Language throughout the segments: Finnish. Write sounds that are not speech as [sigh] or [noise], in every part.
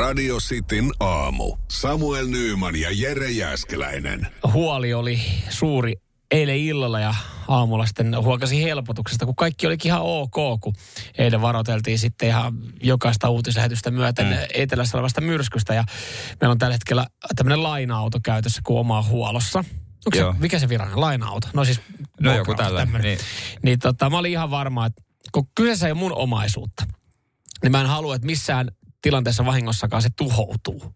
Radio Cityn aamu. Samuel Nyyman ja Jere Jäskeläinen. Huoli oli suuri eilen illalla ja aamulla sitten huokasi helpotuksesta, kun kaikki olikin ihan ok, kun eilen varoiteltiin sitten ihan jokaista uutislähetystä myöten mm. etelässä olevasta myrskystä. Ja meillä on tällä hetkellä tämmöinen laina-auto käytössä kuin omaa huolossa. Onko se, mikä se virallinen laina-auto? No siis No joku tällainen, tämmönen. niin. Niin tota, mä olin ihan varma, että kun kyseessä ei ole mun omaisuutta, niin mä en halua, että missään tilanteessa vahingossakaan se tuhoutuu.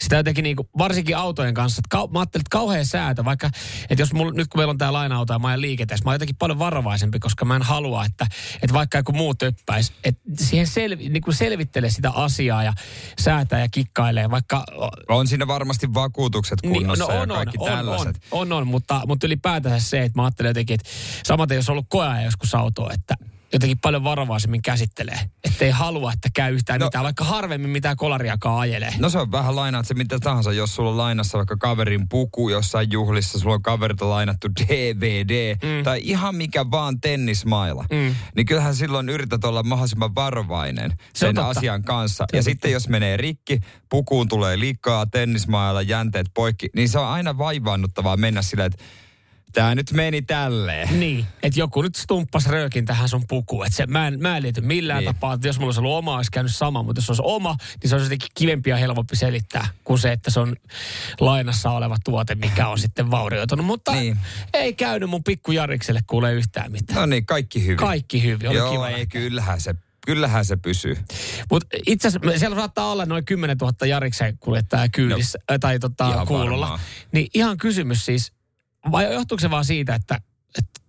Sitä jotenkin niin kuin, varsinkin autojen kanssa, että kau, mä ajattelin, että kauhean säätö, vaikka, että jos mulla, nyt kun meillä on tämä laina-auto ja mä ajan liikenteessä, mä oon jotenkin paljon varovaisempi, koska mä en halua, että, että vaikka joku muu töppäisi, että siihen selvi, niin kuin selvittelee sitä asiaa ja säätää ja kikkailee, vaikka On siinä varmasti vakuutukset kunnossa ja kaikki Niin, on, tällaiset. On, on, on, mutta, mutta ylipäätänsä se, että mä ajattelen jotenkin, että samaten jos on ollut koeaja joskus autoa, että jotenkin paljon varovaisemmin käsittelee. Että ei halua, että käy yhtään No- mitään, vaikka harvemmin mitään kolariakaan ajelee. No se on vähän lainaat se mitä tahansa, jos sulla on lainassa vaikka kaverin puku jossain juhlissa, sulla on kaverilta lainattu [laughs] DVD mm. tai ihan mikä vaan tennismaila, mm. niin kyllähän silloin yrität olla mahdollisimman varovainen sen totta. asian kanssa. Se ja totta. sitten jos menee rikki, pukuun tulee liikaa, tennismailla, jänteet poikki, niin se on aina vaivaannuttavaa mennä silleen, että tämä nyt meni tälleen. Niin, että joku nyt stumppas röökin tähän sun pukuun. Että se, mä, en, mä en liity millään Niin. tapaa, että jos mulla olisi ollut oma, olisi käynyt sama. Mutta jos olisi oma, niin se olisi jotenkin kivempi ja helpompi selittää, kuin se, että se on lainassa oleva tuote, mikä on sitten vaurioitunut. Mutta Niin. ei käynyt mun pikku Jarikselle kuule yhtään mitään. No niin, kaikki hyvin. Kaikki hyvin, oli Joo, kiva. ei, kyllähän se, kyllähän se pysyy. Mutta itse asiassa siellä saattaa olla noin 10 000 Jariksen kuljettajaa kyydissä, no, tai tota, kuulolla. varmaan. Niin ihan kysymys siis, vai johtuuko se vaan siitä, että, että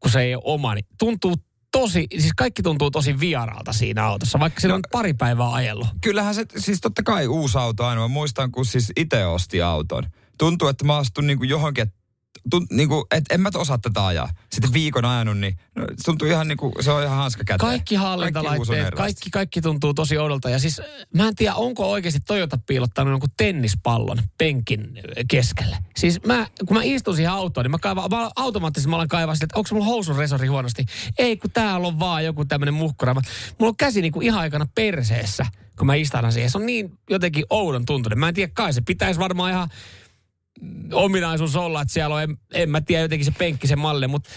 kun se ei ole oma, niin tuntuu tosi, siis kaikki tuntuu tosi vieraalta siinä autossa, vaikka siinä No- on pari päivää ajellut. Kyllähän se, siis totta kai uusi auto aina. Mä muistan, kun siis itse osti auton. Tuntuu, että mä astun niinku johonkin, että tunt, niinku, et en mä osaa tätä ajaa. Sitten viikon ajanut, niin no, tuntuu ihan niinku, se on ihan hanska käteen. Kaikki on hallintalaitteet, erilaista. kaikki, kaikki tuntuu tosi oudolta. Ja siis äh, mä en tiedä, onko oikeasti Toyota piilottanut jonkun tennispallon penkin äh, keskelle. Siis mä, kun mä istun siihen autoon, niin mä, kaivan, mä automaattisesti mä alan kaivaa sitä, että onko mulla housun resori huonosti. Ei, kun täällä on vaan joku tämmönen muhkura. Mä- Mulla on käsi niinku ihan aikana perseessä, kun mä istahdan siihen. Se on niin jotenkin oudon tuntunen. Mä en tiedä, kai se pitäisi varmaan ihan ominaisuus olla, että siellä on, en, en mä tiedä jotenkin se penkki, se malli, mutta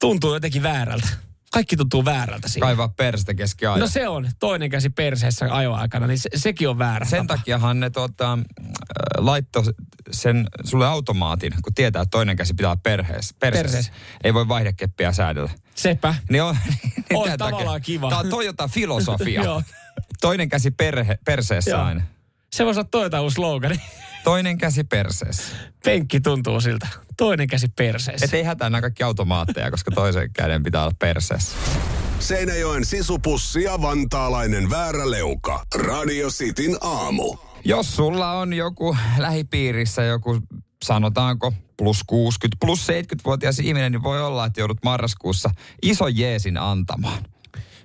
tuntuu jotenkin väärältä. Kaikki tuntuu väärältä siinä. Kaivaa perstä keski ajan. No se on toinen käsi perseessä ajoaikana, niin se, sekin on väärä Sen tapa. takiahan ne tota, äh, laitto sen sulle automaatin, kun tietää, että toinen käsi pitää perheessä. Perseessä. Perseessä. Ei voi vaihdekeppiä säädellä. Sepä. [laughs] Niin on, niin On tavallaan kiva. Tämä on Toyota-filosofia. [laughs] Joo. toinen käsi perhe, perseessä Joo. aina. Se voisi olla Toyota uusi slogani. [laughs] Toinen käsi perseessä. Penkki tuntuu siltä. Toinen käsi perseessä. Et ei hätää nämä kaikki automaatteja, koska toisen käden pitää olla perseessä. Seinäjoen sisupussi ja vantaalainen vääräleuka. Radio Cityn aamu. Jos sulla on joku lähipiirissä joku, sanotaanko, plus 60, plus 70-vuotias ihminen, niin voi olla, että joudut marraskuussa iso jeesin antamaan.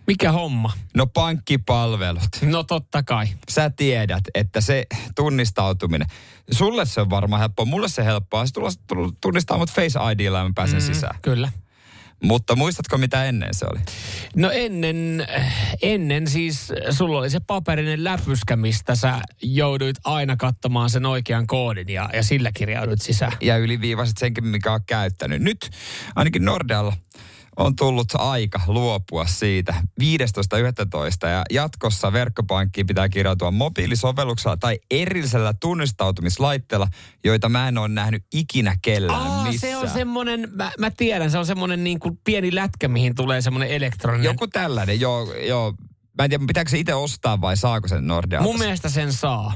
Mikä homma? No pankkipalvelut. No totta kai. Sä tiedät, että se tunnistautuminen, sulle se on varmaan helppoa, mulle se helppoa. Se tunnistaa mut Face IDllä ja mä pääsen mm. sisään. Kyllä. Mutta muistatko mitä ennen se oli? No ennen, ennen siis sulla oli se paperinen läpyskä, mistä sä jouduit aina katsomaan sen oikean koodin ja, ja sillä kirjaudut sisään. ja yliviivaiset senkin, mikä on käyttänyt. Nyt ainakin Nordealla on tullut aika luopua siitä 15.11. ja jatkossa verkkopankkiin pitää kirjautua mobiilisovelluksella tai erillisellä tunnistautumislaitteella, joita mä en ole nähnyt ikinä kellään Aa, missään. se on semmonen, mä, mä tiedän, se on semmonen niin kuin pieni lätkä, mihin tulee semmonen elektroninen. Joku tällainen, joo, joo. Mä en tiedä, pitääkö se itse ostaa vai saako sen Nordealta? Mun mielestä sen saa.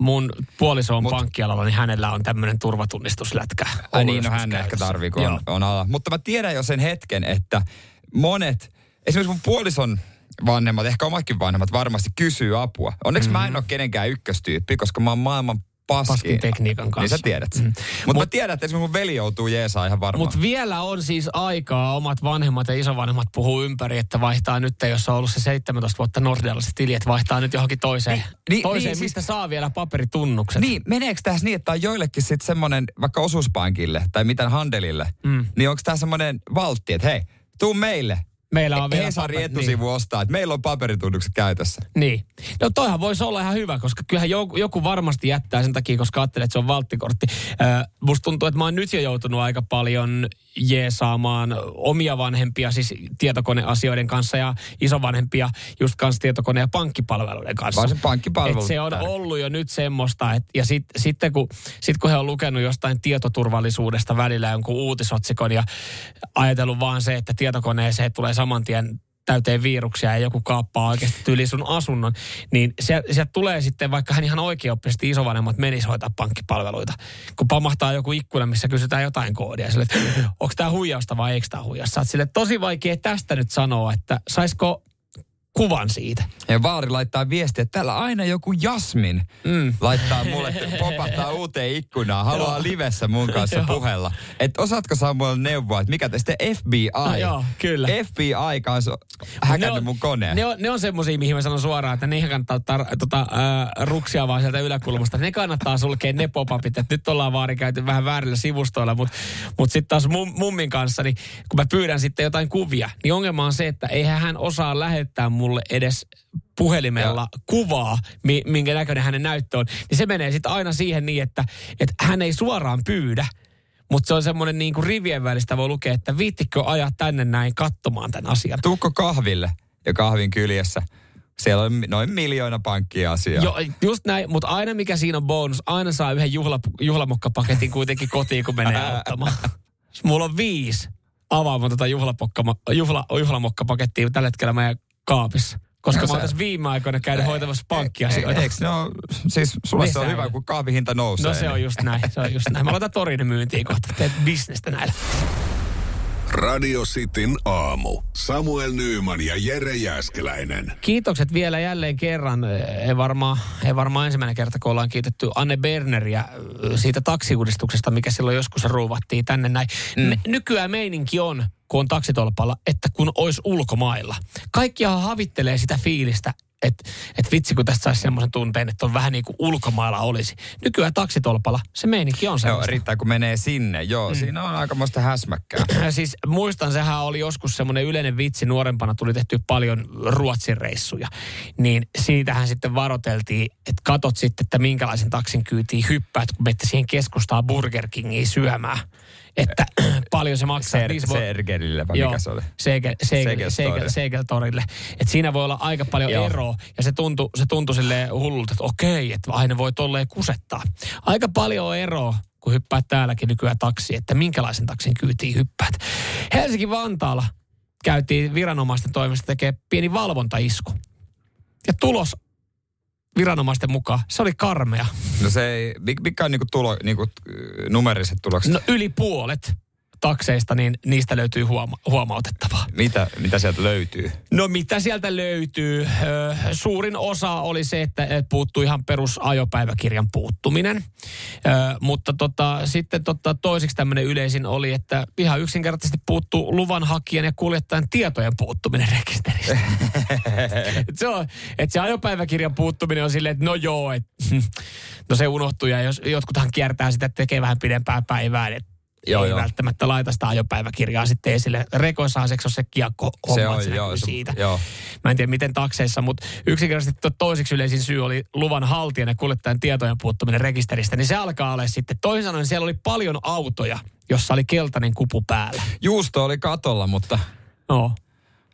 Mun puoliso on Mut- pankkialalla, niin hänellä on tämmöinen turvatunnistuslätkä. Ai niin, no hän ehkä tarvii, kun Joo. on, on ala. Mutta mä tiedän jo sen hetken, että monet, esimerkiksi mun puolison vanhemmat, ehkä omatkin vanhemmat varmasti kysyy apua. Onneksi mm-hmm. mä en ole kenenkään ykköstyyppi, koska mä oon maailman paski. Paskin tekniikan kanssa. Niin sä tiedät sen. Mm. Mutta mä Mut- tiedän, että esimerkiksi mun veli joutuu jeesaa ihan varmaan. Mutta vielä on siis aikaa, omat vanhemmat ja isovanhemmat puhuu ympäri, että vaihtaa nyt, jos on ollut se 17 vuotta Nordealla se tili, että vaihtaa nyt johonkin toiseen, Niin, niin, toiseen niin, siis- mistä saa vielä paperitunnukset. Niin, meneekö tässä niin, että on joillekin sitten semmoinen, vaikka osuuspankille tai mitään handelille, Mm. niin onko tämä semmoinen valtti, että hei, tuu meille, Meillä on vielä Hesari paper- etusivu ostaa, että meillä on paperitunnukset käytössä. Niin. No toihan voisi olla ihan hyvä, koska kyllähän joku, joku varmasti jättää sen takia, koska ajattelee, että se on valttikortti. Äh, musta tuntuu, että mä oon nyt jo joutunut aika paljon jeesaamaan omia vanhempia, siis tietokoneasioiden kanssa ja isovanhempia just kanssa tietokone- ja pankkipalveluiden kanssa. Vaan se pankkipalvelu Et se on ollut jo nyt semmoista, että ja sit, sitten kun, sit kun he on lukenut jostain tietoturvallisuudesta välillä jonkun uutisotsikon ja ajatellut vaan se, että tietokoneeseen tulee saman tien täyteen viruksia ja joku kaappaa oikeasti yli sun asunnon, niin sieltä sielt tulee sitten, vaikka hän ihan oikeoppisesti isovanhemmat menis hoitaa pankkipalveluita, kun pamahtaa joku ikkuna, missä kysytään jotain koodia, sille, että onko tämä huijausta vai eikö tämä huijausta? Sä sille tosi vaikea tästä nyt sanoa, että saisiko kuvan siitä. Ja Vaari laittaa viestiä, että täällä aina joku Jasmin mm. laittaa mulle, popahtaa uuteen ikkunaan, haluaa Joo. livessä mun kanssa puhella. Että osaatko Samuel neuvoa, että mikä teistä FBI? No joo, kyllä. FBI kanssa häkännyt mun koneen. Ne on, ne on semmosia, mihin mä sanon suoraan, että niihin kannattaa ottaa tota, ää, ruksia vaan sieltä yläkulmasta. Ne kannattaa sulkea ne popapit, että nyt ollaan vaari käyty vähän väärillä sivustoilla, mutta mut sitten taas mum, mummin kanssa, niin kun mä pyydän sitten jotain kuvia, niin ongelma on se, että eihän hän osaa lähettää mulle edes puhelimella Joo. kuvaa, mi, minkä näköinen hänen näyttö on, niin se menee sitten aina siihen niin, että, että hän ei suoraan pyydä, mutta se on semmoinen niin kuin rivien välistä voi lukea, että viittikö ajaa tänne näin katsomaan tämän asian. Tuukko kahville ja kahvin kyljessä. Siellä on noin miljoona pankkia asiaa. Joo, just näin, mutta aina mikä siinä on bonus, aina saa yhden juhla, juhlamokkapaketin kuitenkin kotiin, kun menee [laughs] auttamaan. Mulla on viisi avaamatonta juhlapokkama- juhla, juhlamokkapakettia tällä hetkellä meidän kaapissa. Koska No mä oon tässä viime aikoina käynyt hoitamassa pankkiasioita. Eikö ole, siis sulle se on hyvä, kun kahvihinta nousee. No se on just näin, se on just näin. Mä laitan torin myyntiin kohta, teet bisnestä näillä. Radio Cityn aamu. Samuel Nyyman ja Jere Jäskeläinen. Kiitokset vielä jälleen kerran. Ei varmaan, ei varmaan ensimmäinen kerta, kun ollaan kiitetty Anne Berneriä siitä taksiuudistuksesta, mikä silloin joskus ruuvattiin tänne näin. Mm. Nykyään meininki on, kun on taksitolpalla, että kun olisi ulkomailla. Kaikkihan havittelee sitä fiilistä, että et vitsi kun tästä saisi semmoisen tunteen, että on vähän niin kuin ulkomailla olisi. Nykyään taksitolpalla se meininki on Joo, semmoista. riittää kun menee sinne. Joo, mm. siinä on aikamoista häsmäkkää. [clears throat] siis muistan, sehän oli joskus semmoinen yleinen vitsi, nuorempana tuli tehty paljon Ruotsin reissuja. Niin siitähän sitten varoteltiin, että katot sitten, että minkälaisen taksin kyytiin hyppäät, kun menette siihen keskustaan Burger Kingiin syömään. Että [clears throat] paljon se maksaa. Ser- voi- Sergerille vai Joo, mikä se oli? Segel, Segel. Segel, Segeltorille. Et siinä voi olla aika paljon Joo. eroa. Ja se tuntui, se tuntui silleen hullulta, että okei, että aina voi tolleen kusettaa. Aika paljon on eroa, kun hyppäät täälläkin nykyään taksi, että minkälaisen taksin kyytiin hyppäät. Helsinki-Vantaalla käytiin viranomaisten toimesta tekee pieni valvontaisku. Ja tulos viranomaisten mukaan, se oli karmea. No se ei, mik- mikä on niinku tulo, niinku, äh, numeriset tulokset? No yli puolet takseista, niin niistä löytyy huoma- huomautettavaa. Mitä, mitä sieltä löytyy? No mitä sieltä löytyy? Ö, suurin osa oli se, että et puuttui ihan perusajopäiväkirjan puuttuminen. Ö, mutta tota, sitten tota, toiseksi tämmöinen yleisin oli, että ihan yksinkertaisesti puuttuu luvanhakijan ja kuljettajan tietojen puuttuminen rekisteristä. [laughs] et se, on, et se ajopäiväkirjan puuttuminen on silleen, että no joo, et, [laughs] no se unohtuu ja jos jotkuthan kiertää sitä, että tekee vähän pidempää päivää, että Joo, ei joo. välttämättä laita sitä ajopäiväkirjaa sitten esille. Rekoissahan se on se kiekko Se on, se joo, näkyy se- siitä. joo. Mä en tiedä miten takseissa, mutta yksinkertaisesti to- toiseksi yleisin syy oli luvan haltijan ja kuljettajan tietojen puuttuminen rekisteristä. Niin se alkaa olla sitten, toisin sanoen siellä oli paljon autoja, jossa oli keltainen kupu päällä. Juusto oli katolla, mutta No,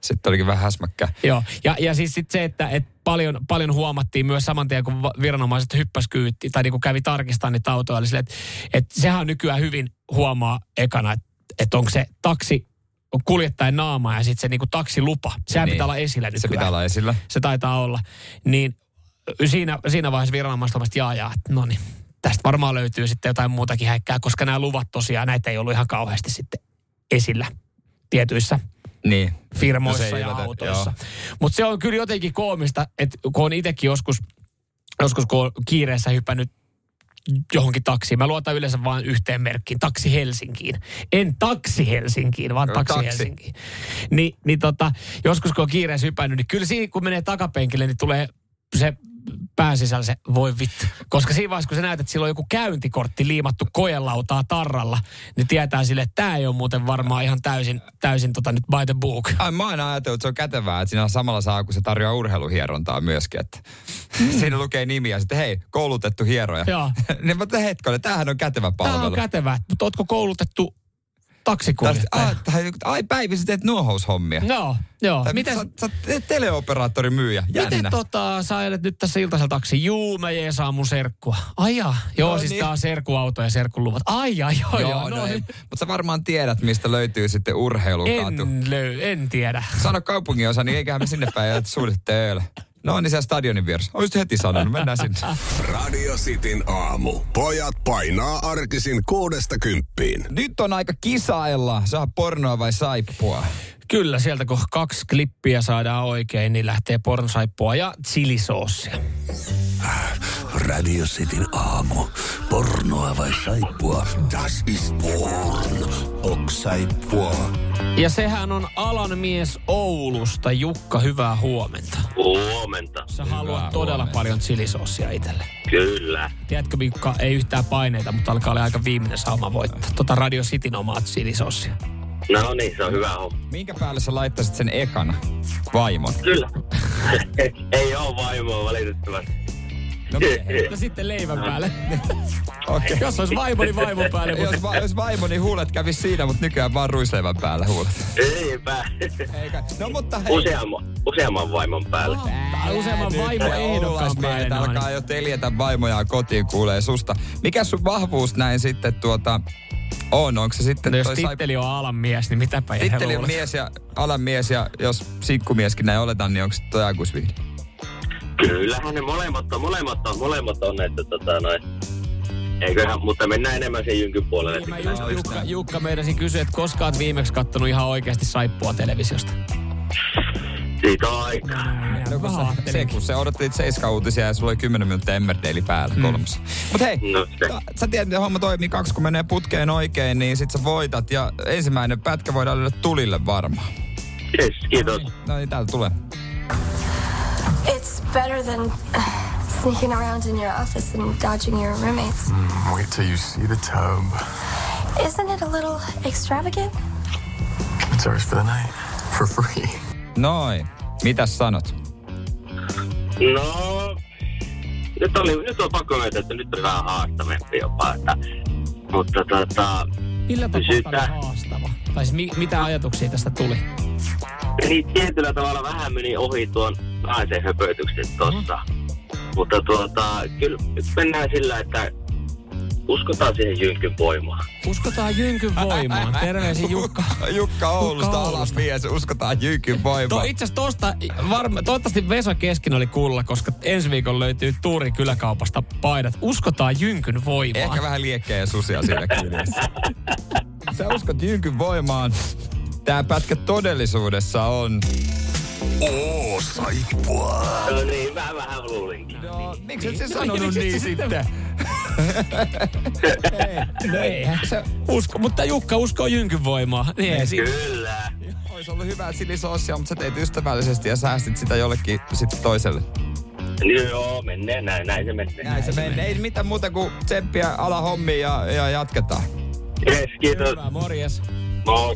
sitten olikin vähän häsmäkkää. Joo, ja, ja siis sit se, että et paljon, paljon huomattiin myös saman tien, kun viranomaiset hyppäs kyytti, tai niin kun kävi tarkistamaan niitä autoja, oli sille, että et sehän nykyään hyvin huomaa ekana, että et onko se taksi kuljettajan naama ja sitten se niinku taksilupa. Sehän Niin. pitää olla esillä nykyään. Se pitää olla esillä. Se taitaa olla. Niin siinä, siinä vaiheessa viranomaiset omasta jaa, jaa, no niin, tästä varmaan löytyy sitten jotain muutakin häikkää, koska nämä luvat tosiaan, näitä ei ollut ihan kauheasti sitten esillä tietyissä Niin. firmoissa No ja yllätä, autoissa. Mutta se on kyllä jotenkin koomista, että kun on itsekin joskus, joskus kun on kiireessä hypännyt johonkin taksiin. Mä luotan yleensä vain yhteen merkkiin, taksi Helsinkiin. En taksi Helsinkiin, vaan No, taksi, taksi. Helsinkiin. Ni, niin tota, joskus kun on kiireessä hypännyt, niin kyllä siinä kun menee takapenkille, niin tulee se pään sisällä se, voi vittu. Koska siinä vaiheessa, kun sä näet, että sillä on joku käyntikortti liimattu kojelautaa tarralla, niin tietää sille, että tämä ei ole muuten varmaan ihan täysin, täysin tota nyt by the book. Ai, mä aina ajatellut, että se on kätevää, että siinä samalla saa, kun se tarjoaa urheiluhierontaa myöskin. Että [laughs] siinä lukee nimi ja sitten hei, koulutettu hieroja. Joo. [laughs] niin mä hetkonen, tämähän on kätevä palvelu. Tämä on kätevää, mutta ootko koulutettu taksikuljettaja? ai, ai päivä sä teet nuohoushommia. No, joo. Tai Miten, sä, sä teet teleoperaattori myyjä. Jännä. miten tota, sä ajelet nyt tässä iltaisella taksi? Juu, mä jeesaan mun serkkua. Ai jaa. Joo, No siis niin. tää on serkkuauto ja serkkuluvat. Ai jaa, joo, joo. Joo, no, no, ei. Mutta sä varmaan tiedät, mistä löytyy sitten urheilukaatu. en, löy, en tiedä. Sano kaupungin osa, niin eiköhän me sinne päin jätä suunnitteella. No niin siellä stadionin vieressä. Olisit heti sanonut, mennään sinne. [laughs] Radio Cityn aamu. Pojat painaa arkisin kuudesta kymppiin. Nyt on aika kisailla. Saa pornoa vai saippua? Kyllä, sieltä kun kaksi klippiä saadaan oikein, niin lähtee pornosaippua ja chilisoosia. [laughs] Radio Cityn aamu. Pornoa vai saippua? Das ist porn. Ok saippua. Ja sehän on Alan mies Oulusta. Jukka, hyvää huomenta. Huomenta. Sä haluat todella huomenta. paljon chilisoosia itselle. Kyllä. Tiedätkö, Mikka, ei yhtään paineita, mutta alkaa olla aika viimeinen sauma voittaa. Tota Radio Cityn omaa chilisoosia. No niin, se on hyvä homma. Minkä päälle sä laittaisit sen ekana? Vaimon. Kyllä. [laughs] Ei oo vaimoa valitettavasti. No, No sitten leivän päälle. Okei. Jos olisi vaimo, niin vaimon päälle. Jos, Mutta... va, jos vaimo, niin huulet kävi siinä, mutta nykyään vaan ruisleivän päällä huulet. Eipä. Eikä. No mutta hei. Useamman, useamman vaimon päälle. Tai useamman vaimo ehdokas miehet päin on. alkaa jo teljetä vaimojaan kotiin kuulee susta. Mikä sun vahvuus näin sitten tuota on? Onko se sitten No jos toi sai- titteli on alan mies, niin mitäpä he titteli on mies ja alan mies ja jos sinkkumieskin näin oletan, niin onko se toi aikuisviihde? Kyllähän ne molemmat on, molemmat on, molemmat on, että tota noin. Eiköhän, mutta mennään enemmän sen jynkyn puolelle. Niin mä just Jukka, Jukka meinasin kysyä, että koska oot viimeksi kattonut ihan oikeasti saippua televisiosta? Siitä on aikaa. No, kun Vähän se, se, kun se odottelit seiska uutisia ja sulla oli 10 minuuttia Emmerdale päällä mm. kolmessa. Mut hei, No ta- sä tiedät, että homma toimii kaksi, kun menee putkeen oikein, niin sit sä voitat. Ja ensimmäinen pätkä voidaan lyödä tulille varmaan. Yes, kiitos. No niin, täältä tulee. It's better than [sighs] sneaking around in your office and dodging your roommates. Wait till you see the tub. Isn't it a little extravagant? It's ours for the night. For free. [laughs] Noin. Mitäs sanot? No, nyt, oli, nyt on pakko myöntää, että nyt on vähän haastavampi jopa. Että, mutta tota, Millä tapaa haastava? Tai siis mi- mitä ajatuksia tästä tuli? niin tietyllä tavalla vähän meni ohi tuon naisen höpötykset tossa. Mutta tuota, kyllä nyt mennään sillä, että uskotaan siihen jynkyn voimaan. Uskotaan Jynkyn voimaan. Terveisin Jukka. Jukka Oulusta, Jukka alas Oulusta. mies, uskotaan jyykin To, voimaan. itse asiassa tosta, varma, toivottavasti Vesa Keskin oli kuulla, koska ensi viikolla löytyy Tuurin kyläkaupasta paidat. Uskotaan Jynkyn voimaan. Ehkä vähän liekkejä ja susia siinä kyljessä. Sä uskot jynkyn voimaan. Tää pätkä todellisuudessa on... Oo saippua. No niin, mä vähän luulinkin. No, miksi et sä No, sanonut miksi niin sä sitten? [laughs] No eihän se usko, mutta Jukka uskoo Jynkyn voimaa. Niin ei. Kyllä. Olisi ollut hyvää silisoosia, mutta sä teit ystävällisesti ja säästit sitä jollekin sitten toiselle. Joo, mennään näin, näin se menee. Näin se menee. Ei mitään muuta kuin tsemppiä ala hommiin ja, ja jatketaan. Yes, kiitos. Hyvä, morjes. Moi.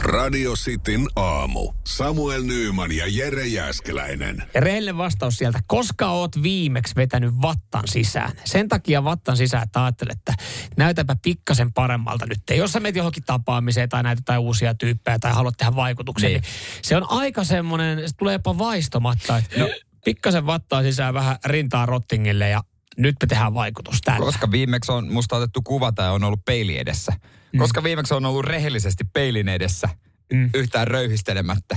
Radio Cityn aamu. Samuel Nyyman ja Jere Jäskeläinen. Ja rehellinen vastaus sieltä. Koska oot viimeksi vetänyt vattan sisään? Sen takia vattan sisään, että ajattelet, että näytäpä pikkasen paremmalta nyt. Jos sä menet johonkin tapaamiseen tai näytät jotain uusia tyyppejä tai haluat tehdä vaikutuksia, niin, Niin. niin se on aika semmoinen, se tulee jopa vaistomatta, että no, pikkasen vattaa sisään vähän rintaa rottingille ja nyt me tehdään vaikutus tällä. Koska viimeksi on musta otettu kuva tai on ollut peili edessä. Mm. Koska viimeksi on ollut rehellisesti peilin edessä mm. yhtään röyhistelemättä.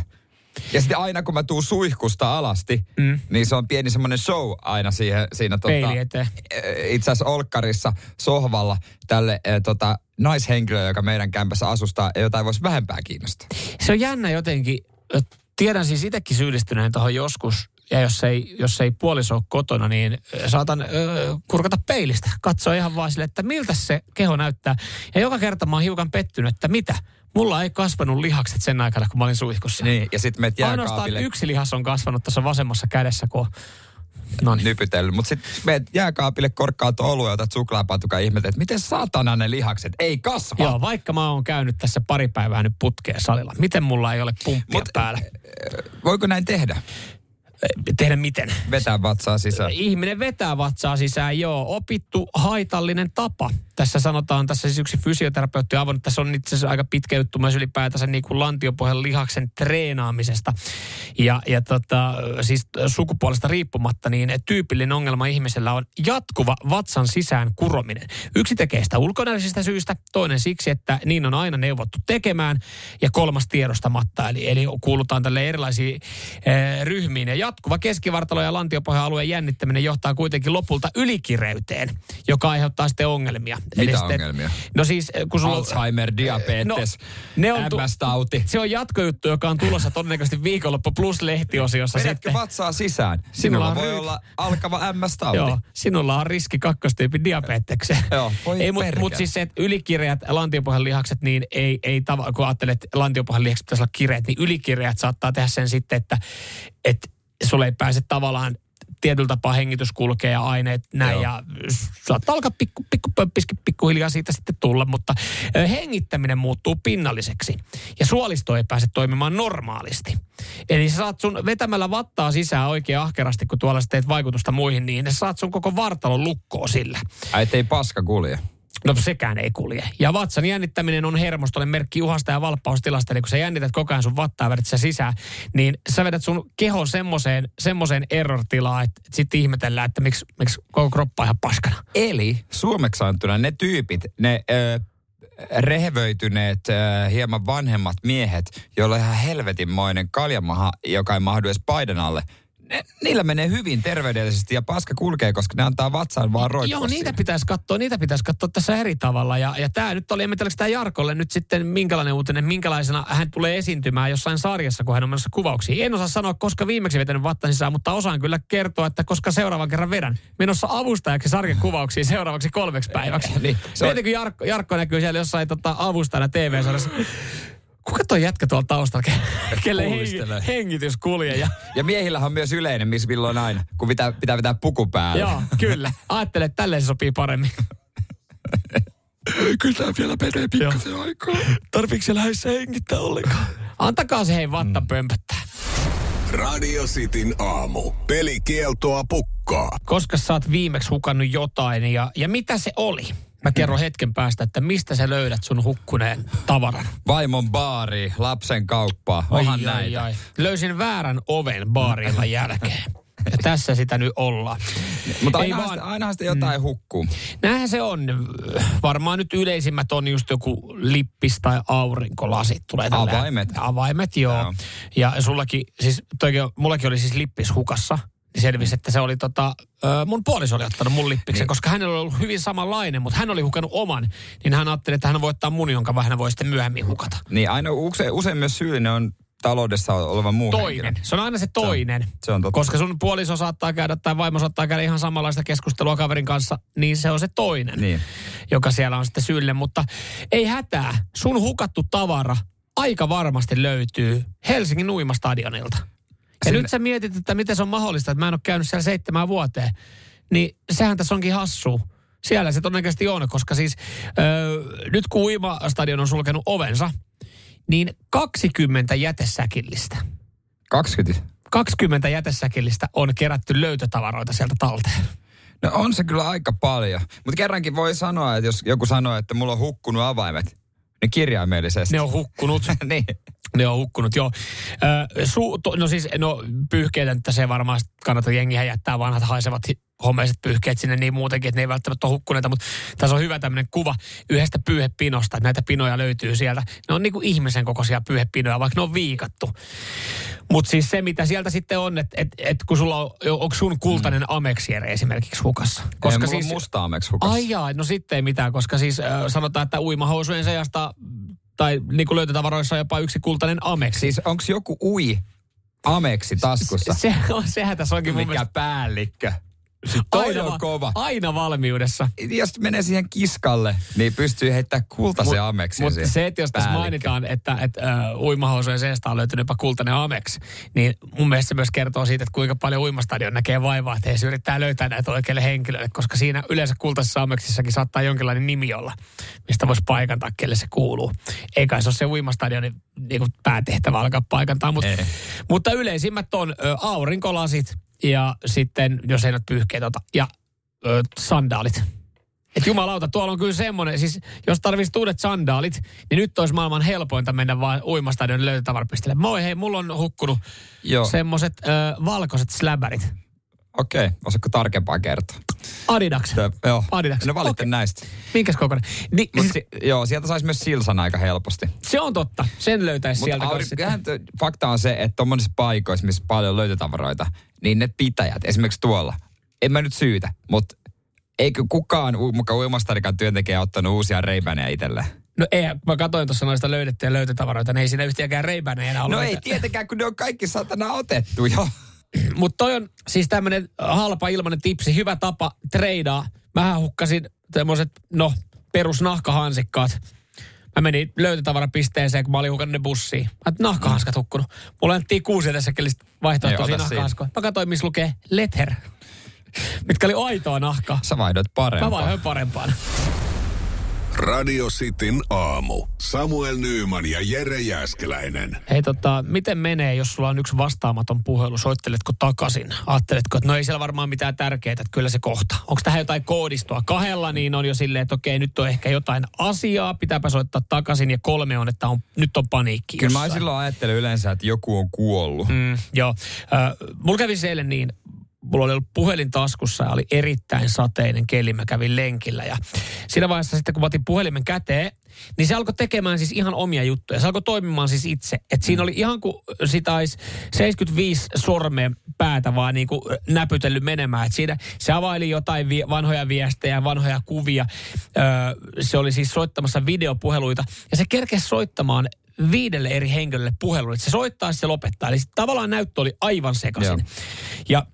Ja sitten aina kun mä tuun suihkusta alasti, mm. niin se on pieni semmoinen show aina siihen, siinä tota, eh, itse asiassa Olkkarissa sohvalla tälle eh, tota, naishenkilölle, joka meidän kämpässä asustaa, jotain voisi vähempää kiinnostaa. Se on jännä jotenkin. Tiedän siis itsekin syyllistyneen tuohon joskus. Ja jos ei, jos ei puoliso ole kotona, niin saatan ö, kurkata peilistä. Katsoa ihan vaan sille, että miltä se keho näyttää. Ja joka kerta mä oon hiukan pettynyt, että mitä? Mulla ei kasvanut lihakset sen aikana, kun mä olin suihkussa. Niin, ja sitten menet Ainoastaan jääkaapille. yksi lihas on kasvanut tuossa vasemmassa kädessä, kun on Noniin. nypytellyt. Mutta sitten meet jääkaapille korkkaat olua ja otat suklaapatuka ja ihmettelet, että miten saatana ne lihakset ei kasva. Joo, vaikka mä oon käynyt tässä pari päivää nyt putkeen salilla. Miten mulla ei ole pumppia Mut- päällä? Voiko näin tehdä? Tehdä miten? Vetää vatsaa sisään. Ihminen vetää vatsaa sisään, joo. Opittu haitallinen tapa. Tässä sanotaan, tässä siis yksi fysioterapeutti avannut, tässä on itse asiassa aika pitkä juttu myös ylipäätänsä niin kuin lantiopohjan lihaksen treenaamisesta. Ja, ja tota, siis sukupuolesta riippumatta, niin tyypillinen ongelma ihmisellä on jatkuva vatsan sisään kurominen. Yksi tekee sitä ulkonäöllisistä syistä, toinen siksi, että niin on aina neuvottu tekemään, ja kolmas tiedostamatta. Eli, eli kuulutaan tälle erilaisiin eh, ryhmiin. Ja jatkuva keskivartalo- ja lantiopohjan alueen jännittäminen johtaa kuitenkin lopulta ylikireyteen, joka aiheuttaa sitten ongelmia. Mitä sitten- ongelmia? No siis, eh, kun sulla Alzheimer, diabetes, ne on tu- MS-tauti. Se on jatkojuttu, joka on tulossa todennäköisesti viikonloppu plus lehtiosiossa Vedätkö sitten. vatsaa sisään? Sinulla Sinulla on voi ryy- olla alkava MS-tauti. Joo, sinulla on riski kakkostyypin diabetekseen. [laughs] Joo, voi ei, mutta mut siis se, että ylikireät lantiopohjan lihakset, niin ei, ei tava, kun ajattelet, että lantiopohjan lihakset pitäisi olla kireät, niin ylikireät saattaa tehdä sen sitten, että, että sulle ei pääse tavallaan tietyllä tapaa hengitys kulkee ja aineet näin Joo. ja saattaa alkaa pikku, pikku pikkuhiljaa siitä sitten tulla, mutta hengittäminen muuttuu pinnalliseksi ja suolisto ei pääse toimimaan normaalisti. Eli sä saat sun vetämällä vattaa sisään oikein ahkerasti, kun tuolla teet vaikutusta muihin, niin sä saat sun koko vartalon lukkoon sillä. Ai, ettei paska kulje. No sekään ei kulje. Ja vatsan jännittäminen on hermostolle merkki uhasta ja valppaustilasta. Eli kun sä jännität koko ajan sun vattaa vedät sitä sisään, niin sä vedät sun kehon semmoiseen, semmoiseen error-tilaan, että, sitten ihmetellään, että miksi, miksi koko kroppa on ihan paskana. Eli suomeksi sanottuna ne tyypit, ne ö, rehevöityneet, ö, hieman vanhemmat miehet, joilla on ihan helvetinmoinen kaljamaha, joka ei mahdu edes paidan alle, ne, niillä menee hyvin terveydellisesti ja paska kulkee, koska ne antaa vatsaan vaan roikkua Joo, niitä pitäisi katsoa, niitä pitäisi katsoa tässä eri tavalla. Ja, ja tämä nyt oli, en tiedä, tämä Jarkolle nyt sitten minkälainen uutinen, minkälaisena hän tulee esiintymään jossain sarjassa, kun hän on menossa kuvauksiin. En osaa sanoa, koska viimeksi vetänyt vattan sisään, mutta osaan kyllä kertoa, että koska seuraavan kerran vedän. Menossa avustajaksi sarjan kuvauksiin seuraavaksi kolmeksi päiväksi. [laughs] Niin, se on- Mieti, kun Jarkko, Jarkko näkyy siellä jossain tota, avustajana TV-sarjassa. Kuka toi jätkä tuolla taustalla, ke- kelle hengi, hengitys kulje ja Ja miehillähän on myös yleinen, missä milloin aina, kun pitää, pitää vetää puku päälle. Joo, kyllä. Ajattelen, että tälleen se sopii paremmin. Kyllä tämä vielä menee pikkasen aikaa. Tarviiko se lähes hengittää ollenkaan? Antakaa se hei vatta pömpöttää. Radio Cityn aamu. Pelikieltoa pukkaa. Koska sä oot viimeksi hukannut jotain ja, ja mitä se oli? Mä kerron hetken päästä, että mistä sä löydät sun hukkuneen tavaran. Vaimon baari, lapsen kauppaa, onhan Ai, näitä. ai, ai. Löysin väärän oven baarilla jälkeen. Ja tässä sitä nyt ollaan. Mutta ainahan, vaan- sitä, ainahan sitä jotain hukkuu. Näinhän se on. Varmaan nyt yleisimmät on just joku lippis tai aurinkolasit. Tulee tällä- Avaimet. Avaimet, joo. Joo. Ja sullakin, siis toikin, on- mullakin oli siis lippis hukassa. Niin selvisi, että se oli tota, mun puoliso oli ottanut mun lippiksen, niin. koska hänellä oli ollut hyvin samanlainen, mutta hän oli hukannut oman. Niin hän ajatteli, että hän voi ottaa mun, jonka hän voi sitten myöhemmin hukata. Niin aina usein, usein myös syyllinen on taloudessa oleva muu Toinen. henkilö. Se on aina se toinen. se on totta. Koska sun puoliso saattaa käydä tai vaimo saattaa käydä ihan samanlaista keskustelua kaverin kanssa, niin se on se toinen, Niin. joka siellä on sitten syyllinen. Mutta ei hätää. Sun hukattu tavara aika varmasti löytyy Helsingin uimastadionilta. Ja Sinne- nyt sä mietit, että miten se on mahdollista, että mä en ole käynyt siellä seitsemään vuoteen. Niin sehän tässä onkin hassu. Siellä se todennäköisesti on, koska siis öö, nyt kun uimastadion on sulkenut ovensa, niin 20 jätesäkillistä 20. 20 jätesäkillistä on kerätty löytötavaroita sieltä talteen. No on se kyllä aika paljon. Mutta kerrankin voi sanoa, että jos joku sanoo, että mulla on hukkunut avaimet, niin kirjaimellisesti. Ne on hukkunut. [laughs] niin. Ne on hukkunut, joo. Ö, su, to, no siis, no pyyhkeitä nyt se varmaan sit kannata jengihän jättää vanhat haisevat homeiset pyyhkeet sinne niin muutenkin, että ne ei välttämättä ole hukkuneita, mutta tässä on hyvä tämmöinen kuva yhdestä pyyhepinosta, että näitä pinoja löytyy sieltä. Ne on niin kuin ihmisen kokoisia pyyhepinoja, vaikka ne on viikattu. Mutta siis se, mitä sieltä sitten on, että et, et kun sulla on, onko sun kultainen Amexiere esimerkiksi hukassa? Koska mulla siis... on musta ameksi hukassa. Ai jaa, no sitten ei mitään, koska siis äh, sanotaan, että uimahousujen seasta tai niin kuin löytötavaroissa on jopa yksi kultainen Amex. Siis onko joku ui ameksi taskussa? Se, on, sehän tässä onkin mun Mikä mielestä. päällikkö? Toi aina, on va- kova. aina valmiudessa. Jos menee siihen kiskalle, niin pystyy heittämään kultaisen ameksin Mutta siihen se, että jos tässä mainitaan, että, että uh, uimahousujen seesta on löytynyt jopa kultainen Amex, niin mun mielestä se myös kertoo siitä, että kuinka paljon uimastadion näkee vaivaa, että he se yrittää löytää näitä oikeille henkilöille, koska siinä yleensä kultaisessa Amexissakin saattaa jonkinlainen nimi olla, mistä voisi paikantaa, kelle se kuuluu. Eikä se ole se uimastadionin niin päätehtävä alkaa paikantaa, mutta, mutta yleisimmät on ö, aurinkolasit ja sitten, jos ei ole pyyhkeet ota, ja ö, sandaalit. Et jumalauta, tuolla on kyllä semmoinen, siis jos tarvitsisi uudet sandaalit, niin nyt olisi maailman helpointa mennä vaan uimastadion löytötavarapistelle. Moi hei, mulla on hukkunut Joo, semmoiset ö, valkoiset släbärit. okei. Okay. Osaatko tarkempaa kertoa? Adidas. Tö, joo. Adidas. No valitte Okei. näistä. Minkäs kokoinen? Ni, Mut siis, si- joo, sieltä saisi myös silsan aika helposti. se on totta. Sen löytäisi sieltä auri- fakta on se, että tuommoisissa paikoissa, missä paljon löytötavaroita, niin ne pitäjät, esimerkiksi tuolla, en mä nyt syytä, mutta eikö kukaan u- muka uimastarikan työntekijä ottanut uusia reibänejä itselleen? No ei, mä katsoin tuossa noista löydettyjä löytötavaroita, niin ei siinä yhtiäkään reibänä enää ollut. No ei tietenkään, kun ne on kaikki satana otettu jo. [clears throat] Mutta toi on siis tämmöinen halpa ilmainen tipsi, hyvä tapa treidaa. Mähän hukkasin semmoiset, no, perusnahkahansikkaat. Mä menin löytötavarapisteeseen, kun mä olin hukannut ne bussiin. Mä nahkahanskat hukkunut. Mulla annettiin kuusi edessä vaihtoehtoisia Ei, ota nahkahanskoja. Mä katsoin, missä lukee letter. [laughs] Mitkä oli aitoa nahkaa. Sä vaihdoit parempaa. Mä vaihdoin parempaan. Radio Cityn aamu. Samuel Nyyman ja Jere Jäskeläinen. Hei tota, miten menee, jos sulla on yksi vastaamaton puhelu? Soitteletko takaisin? Ajatteletko, että no ei siellä varmaan mitään tärkeää, että kyllä se kohta. Onko tähän jotain koodistoa? Kahdella niin on jo silleen, että okei, nyt on ehkä jotain asiaa, pitääpä soittaa takaisin. Ja kolme on, että on, nyt on paniikki Kyllä mä jossain. silloin ajattelen yleensä, että joku on kuollut. Mm, joo. Äh, mulla kävi se eilen niin, mulla oli ollut puhelin taskussa ja oli erittäin sateinen keli. Mä kävin lenkillä ja siinä vaiheessa sitten, kun mä otin puhelimen käteen, niin se alkoi tekemään siis ihan omia juttuja. Se alkoi toimimaan siis itse. Et siinä oli ihan kuin sitä olisi 75 sormeen päätä vaan niin kuin näpytellyt menemään. Et siinä se availi jotain vi- vanhoja viestejä, vanhoja kuvia. Öö, se oli siis soittamassa videopuheluita ja se kerkesi soittamaan viidelle eri henkilölle puhelun. että Se soittaa ja se lopettaa. Eli tavallaan näyttö oli aivan sekaisin. Joo. Ja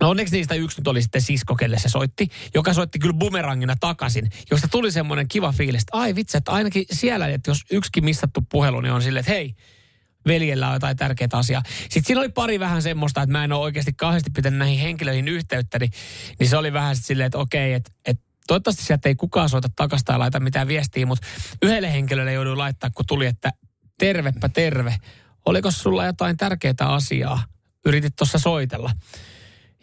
No onneksi niistä yksi nyt oli sitten sisko, kelle se soitti, joka soitti kyllä bumerangina takaisin, josta tuli semmoinen kiva fiilis, että ai vitsi, että ainakin siellä, että jos yksikin missattu puhelu, niin on silleen, että hei, veljellä on jotain tärkeää asiaa. Sitten siinä oli pari vähän semmoista, että mä en ole oikeasti kauheasti pitänyt näihin henkilöihin yhteyttä, niin, niin se oli vähän silleen, että okei, että, että toivottavasti sieltä ei kukaan soita takaisin tai laita mitään viestiä, mutta yhdelle henkilölle jouduin laittaa, kun tuli, että tervepä terve. Oliko sulla jotain tärkeää asiaa? Yritit tuossa soitella.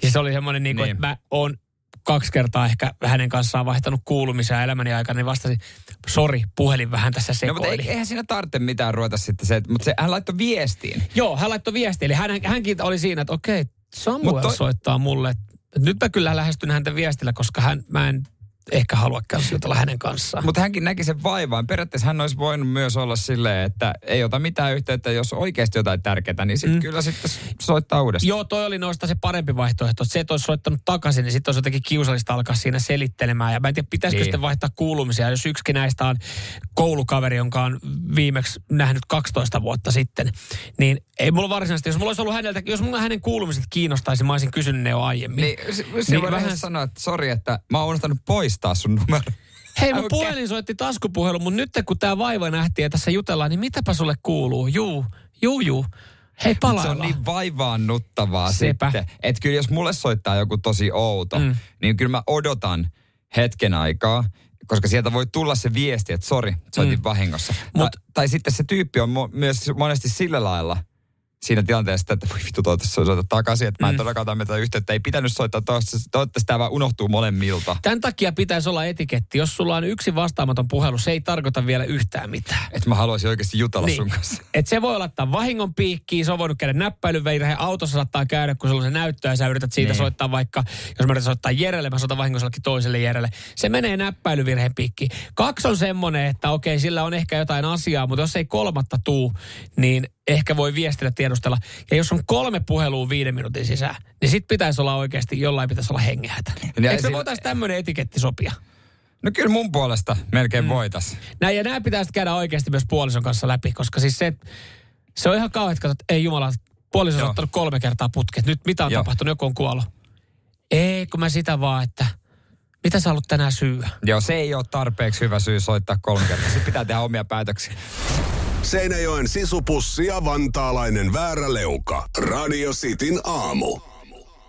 Ja se oli semmoinen, niin kuin, Niin. että mä oon kaksi kertaa ehkä hänen kanssaan vaihtanut kuulumisia elämäni aikana, niin vastasin, sori, puhelin vähän tässä No sekoili. mutta ei- eihän siinä tarvitse mitään ruveta sitten se, mutta se, hän laittoi viestiin. Joo, hän laittoi viestiä, eli hän, hänkin oli siinä, että okei, Samuel Mut toi- soittaa mulle, nyt mä kyllä lähestyn häntä viestillä, koska hän, mä en ehkä halua jutella hänen kanssaan. Mutta hänkin näki sen vaivaan. Periaatteessa hän olisi voinut myös olla silleen, että ei ota mitään yhteyttä, jos oikeasti jotain tärkeää, niin sitten mm. kyllä sitten soittaa uudestaan. Joo, toi oli noista se parempi vaihtoehto. Se, että olisi soittanut takaisin, niin sitten olisi jotenkin kiusallista alkaa siinä selittelemään. Ja mä en tiedä, pitäisikö Niin. sitten vaihtaa kuulumisia, jos yksikin näistä on koulukaveri, jonka on viimeksi nähnyt 12 vuotta sitten. Niin ei mulla varsinaisesti, jos mulla olisi ollut häneltä, jos mulla hänen kuulumiset kiinnostaisi, mä olisin kysynyt ne jo aiemmin. Niin, se, se Niin voi vähän- sanoa, että sori, että mä oon unohtanut poistaa sun numero. Hei, mun Okei. puhelin soitti taskupuhelu, mutta nyt kun tämä vaiva nähtiin ja tässä jutellaan, niin mitäpä sulle kuuluu? Juu, juu, juu. Hei, Mut Se on palaillaan. niin vaivaannuttavaa Sepä. sitten. Että kyllä jos mulle soittaa joku tosi outo, Mm. niin kyllä mä odotan hetken aikaa, koska sieltä voi tulla se viesti, että sori, soitin Mm. vahingossa. Mut- Mut, tai sitten se tyyppi on mo- myös monesti sillä lailla siinä tilanteessa, että voi vittu toivottavasti soita takaisin, että mä en Mm. todellakaan ota mitään yhteyttä. Ei pitänyt soittaa toivottavasti, toivottavasti tämä vaan unohtuu molemmilta. Tämän takia pitäisi olla etiketti. Jos sulla on yksi vastaamaton puhelu, se ei tarkoita vielä yhtään mitään. Että mä haluaisin oikeasti jutella Niin. sun kanssa. Et se voi laittaa vahingon piikkiin, se on voinut käydä näppäilyvirhe, autossa saattaa käydä, kun sulla on se näyttö ja sä yrität siitä Niin. soittaa vaikka, jos mä yritän soittaa Jerelle, mä soitan vahingossa toiselle Jerelle. Se menee näppäilyvirheen piikkiin. Kaksi on semmoinen, että okei, sillä on ehkä jotain asiaa, mutta jos ei kolmatta tuu, niin ehkä voi viestillä tiedustella. Ja jos on kolme puhelua viiden minuutin sisään, niin sit pitäisi olla oikeasti, jollain pitäisi olla hengähätä. Ja Eikö me siinä- voitaisiin tämmöinen etiketti sopia? No kyllä mun puolesta melkein mm. voitas. Näin, ja nämä pitäisi käydä oikeasti myös puolison kanssa läpi, koska siis se, se on ihan kauhean, että katsot, ei jumala, puoliso on ottanut kolme kertaa putket. Nyt mitä on Joo. tapahtunut, joku on kuollut. Ei, kun mä sitä vaan, että mitä sä haluat tänään syyä? Joo, se ei ole tarpeeksi hyvä syy soittaa kolme kertaa. Sitten pitää tehdä omia päätöksiä. Seinäjoen sisupussi ja vantaalainen vääräleuka. Radio Cityn aamu.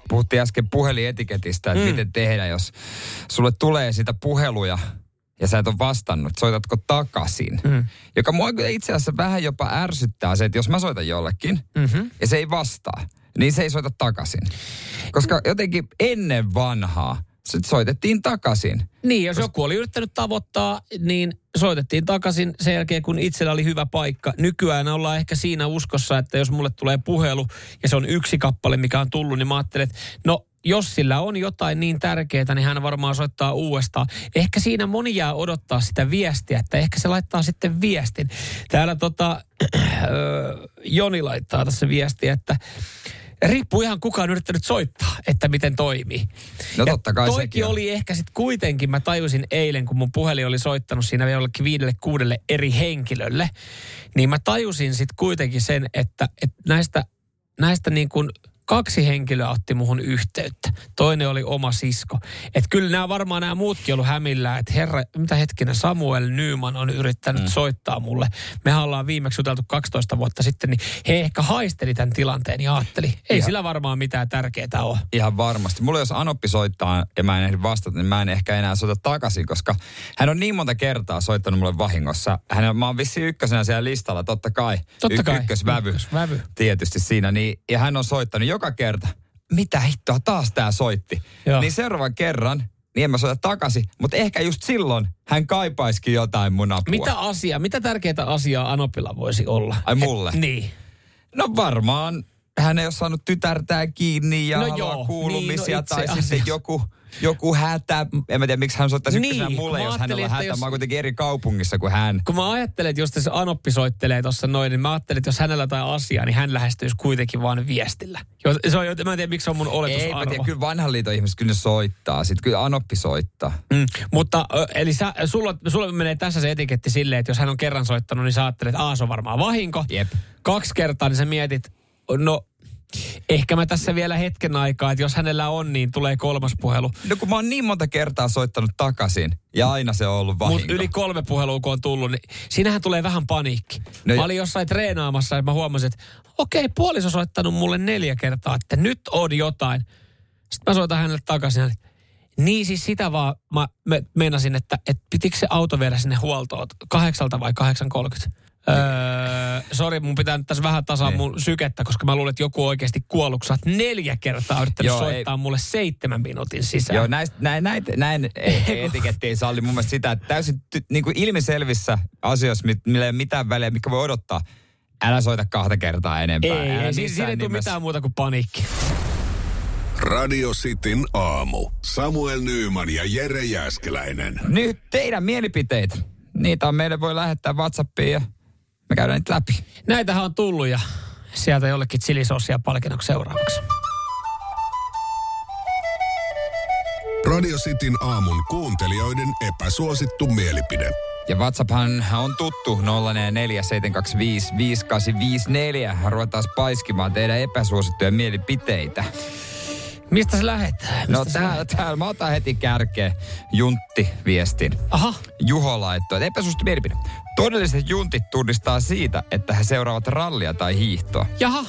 Puhuttiin äsken puhelietiketistä, että mm. miten tehdä, jos sulle tulee sitä puheluja ja sä et ole vastannut, soitatko takaisin. Mm. Joka mua itse asiassa vähän jopa ärsyttää se, että jos mä soitan jollekin mm-hmm. ja se ei vastaa, niin se ei soita takaisin. Koska jotenkin ennen vanhaa soitettiin takaisin. Niin, jos joku oli yrittänyt tavoittaa, niin soitettiin takaisin sen jälkeen, kun itsellä oli hyvä paikka. Nykyään ollaan ehkä siinä uskossa, että jos mulle tulee puhelu ja se on yksi kappale, mikä on tullut, niin mä ajattelen, että no jos sillä on jotain niin tärkeää, niin hän varmaan soittaa uudestaan. Ehkä siinä moni jää odottaa sitä viestiä, että ehkä se laittaa sitten viestin. Täällä tota, [clears throat] Joni laittaa tässä viestiä, että riippuu ihan kukaan yrittänyt soittaa, että miten toimii. No totta kai ja sekin on. oli ehkä sitten kuitenkin, mä tajusin eilen, kun mun puhelin oli soittanut siinä vielä jollekin viidelle kuudelle eri henkilölle, niin mä tajusin sitten kuitenkin sen, että, että näistä, näistä niin kuin kaksi henkilöä otti muhun yhteyttä. Toinen oli oma sisko. Että kyllä nämä varmaan nämä muutkin ollut hämillä, että herra, mitä hetkinen, Samuel Nyman on yrittänyt mm. soittaa mulle. Me ollaan viimeksi juteltu 12 vuotta sitten, niin he ehkä haisteli tämän tilanteen ja ajatteli, ei Ihan. sillä varmaan mitään tärkeää ole. Ihan varmasti. Mulla jos Anoppi soittaa ja mä en ehdi vastata, niin mä en ehkä enää soita takaisin, koska hän on niin monta kertaa soittanut mulle vahingossa. Hän, mä oon vissiin ykkösenä siellä listalla, totta kai. Totta kai. Ykkösvävy. Ykkösvävy. Tietysti siinä. Niin, ja hän on soittanut joka kerta, mitä hittoa, taas tää soitti. Joo. Niin seuraavan kerran, niin en mä soita takaisin, mutta ehkä just silloin hän kaipaisikin jotain mun apua. Mitä asiaa, mitä tärkeää asiaa Anopilla voisi olla? Ai mulle? Et, niin. No varmaan hän ei ole saanut tytärtään kiinni ja No joo, kuulumisia niin, no tai itse sitten asiassa. joku, joku hätä. En mä tiedä, miksi hän soittaisi Niin, mulle, jos ajattelin, hänellä on hätä. jos- Mä oon kuitenkin eri kaupungissa kuin hän. Kun mä ajattelen, että jos se Anoppi soittelee tuossa noin, niin mä ajattelen, että jos hänellä on jotain asiaa, niin hän lähestyisi kuitenkin vaan viestillä. Se on, mä en tiedä, miksi se on mun Ei, mä oletusarvo. tiedä, kyllä vanhan liiton ihmiset kyllä ne soittaa. Sitten kyllä Anoppi soittaa. Mm, mutta eli sä, sulla, sulla menee tässä se etiketti silleen, että jos hän on kerran soittanut, niin sä ajattelet, että Aa, se on varmaan vahinko. Jep. Kaksi kertaa, niin sä mietit, no ehkä mä tässä vielä hetken aikaa, että jos hänellä on, niin tulee kolmas puhelu. No kun mä oon niin monta kertaa soittanut takaisin ja aina se on ollut vahinko. Mutta yli kolme puhelua, kun on tullut, niin siinähän tulee vähän paniikki. No mä olin jossain treenaamassa ja mä huomasin, että okei, puoliso on soittanut mulle neljä kertaa, että nyt on jotain. Sitten mä soitan hänelle takaisin. Hän, niin siis sitä vaan mä me, meinasin, että, että pitikö se auto viedä sinne huoltoon kahdeksalta vai 8.30? Öö, sori, mun pitää nyt tässä vähän tasaa Niin. mun sykettä, koska mä luulen, että joku oikeasti kuollut. Sä oot neljä kertaa yrittänyt Joo, soittaa mulle seitsemän minuutin sisään. Joo, näistä, näin, [laughs] näin, näin ei- etiketti ei salli mun mielestä sitä, että täysin niin kuin ilmiselvissä asioissa, mit- millä ei ole mitään väliä, mikä voi odottaa, älä soita kahta kertaa enempää. Ei, ei, siinä, ei tule nimessä. mitään muuta kuin paniikki. Radio Cityn aamu. Samuel Nyyman ja Jere Jäskeläinen. Nyt teidän mielipiteitä. Niitä on meille voi lähettää Whatsappiin ja me käydään niitä läpi. Näitähän on tullut ja sieltä jollekin chilisossia palkinnoksi seuraavaksi. Radio Cityn aamun kuuntelijoiden epäsuosittu mielipide. Ja WhatsApphan on tuttu 0447255854. Ruvetaan paiskimaan teidän epäsuosittuja mielipiteitä. Mistä se lähetään? No se täällä, lähetään? täällä mä otan heti kärkeen Juntti-viestin. Aha, Juho laittoi, että epäsuosittu mielipide. Todelliset juntit tunnistaa siitä, että he seuraavat rallia tai hiihtoa. jaha.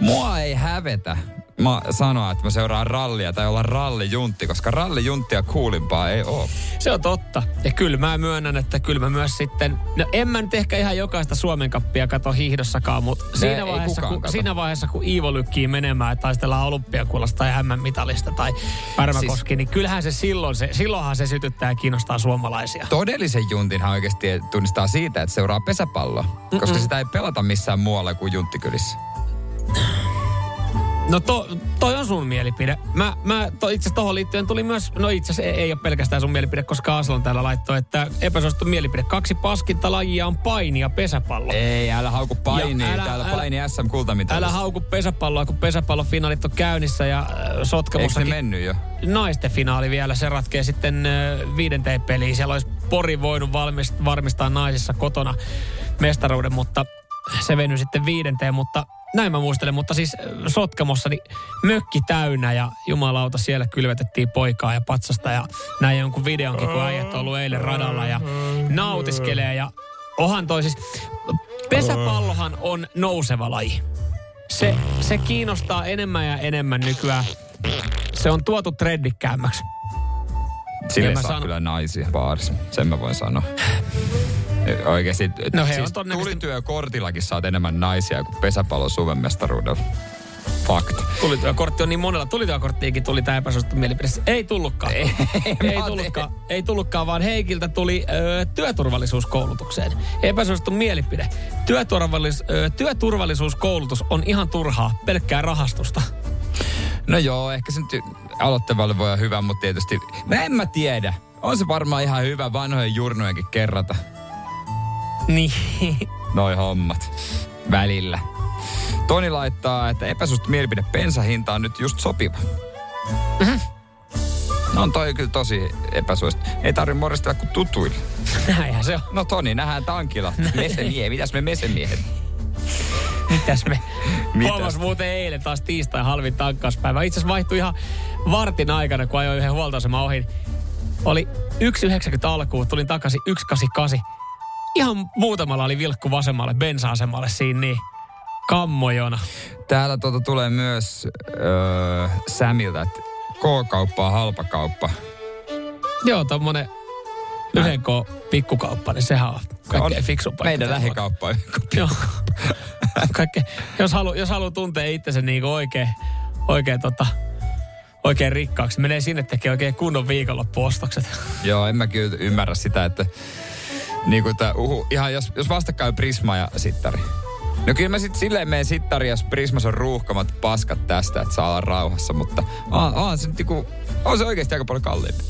Mua ei hävetä mä sanoa, että mä seuraan rallia tai olla rallijuntti, koska rallijunttia kuulimpaa ei ole. Se on totta. Ja kyllä mä myönnän, että kyllä mä myös sitten... No en mä nyt ehkä ihan jokaista Suomen kappia kato hiihdossakaan, mutta siinä vaiheessa, kun, kato. siinä vaiheessa, kun Iivo lykkii menemään ja taistellaan olympiakulasta tai M-mitalista tai Pärmäkoski, siis, niin kyllähän se silloin, se, silloinhan se sytyttää ja kiinnostaa suomalaisia. Todellisen juntinhan oikeasti tunnistaa siitä, että seuraa pesäpalloa, koska sitä ei pelata missään muualla kuin junttikylissä. No to, toi on sun mielipide. Mä, mä to, itse asiassa tohon liittyen tuli myös, no itse asiassa ei, ei ole pelkästään sun mielipide, koska Aslon täällä laittoi, että epäsuosittu mielipide. Kaksi paskinta lajia on paini ja pesäpallo. Ei, älä hauku painia. Älä- Täällä älä- paini SM kultamitalista. Älä hauku pesäpalloa, kun pesäpallofinaalit on käynnissä ja äh, Eikö ne mennyt jo? naisten finaali vielä. Se ratkee sitten äh, viidenteen peliin. Siellä olisi Pori voinut valmist, varmistaa naisissa kotona mestaruuden, mutta se venyi sitten viidenteen. Mutta näin mä muistelen, mutta siis äh, Sotkamossa niin mökki täynnä ja jumalauta siellä kylvetettiin poikaa ja patsasta ja näin jonkun videonkin, kun äijät on ollut eilen radalla ja nautiskelee ja ohan toi siis, pesäpallohan on nouseva laji. Se, se kiinnostaa enemmän ja enemmän nykyään. Se on tuotu trendikkäämmäksi. Mä saa sanon- kyllä naisia baarissa. Sen mä voin sanoa. Oikeasti. No he on siis todennäköisesti- tulityökortillakin saat enemmän naisia kuin pesäpallon Suomen mestaruudella. Fakt. Tulityökortti on niin monella. Tulityökorttiinkin tuli tämä epäsuosittu mielipide. Ei tullutkaan. Ei, [laughs] ei, tullutkaan, ei tullutkaan, vaan Heikiltä tuli ö, työturvallisuuskoulutukseen. Epäsuosittu mielipide. Työturvallis, ö, työturvallisuuskoulutus on ihan turhaa, pelkkää rahastusta. No joo, ehkä se nyt aloittavalle voi olla hyvä, mutta tietysti... Mä en mä tiedä. On se varmaan ihan hyvä vanhojen jurnojenkin kerrata Niin. noi hommat välillä. Toni laittaa, että epäsuosittu mielipide bensahinta on nyt just sopiva. No on toi kyllä tosi epäsuosittu. Ei tarvi moristella kuin tutuille. Näinhän se on. No Toni, nähdään tankilla. [laughs] Mesemiehet, mitäs me mesemiehet? Mitäs me? Huomas muuten eilen taas tiistai halvin tankkauspäivä. Itse asiassa vaihtui ihan vartin aikana, kun ajoin yhden huoltoaseman ohi. Oli 1,90 alkuun, tulin takaisin 1,88. Ihan muutamalla oli vilkku vasemmalle bensa-asemalle siinä niin kammojona. Täällä tuota tulee myös öö, Samilta, että K-kauppa on halpa kauppa. Joo, tommonen yhden K pikkukauppa, niin sehän on kaikkein On fiksumpaa. Meidän lähikauppa on Joo. [laughs] Kaikke, jos haluaa jos halu tuntea itsensä niin oikein, oikein, tota, oikein rikkaaksi, menee sinne tekee oikein kunnon viikonloppuostokset. Joo, en mä kyllä ymmärrä sitä, että niin kuin tää, uhu, ihan jos, jos vastakkain Prisma ja Sittari. No kyllä mä sit silleen menen Sittari, jos Prismas on ruuhkamat paskat tästä, että saa olla rauhassa, mutta on, on se, niinku, on se oikeasti aika paljon kalliimpi.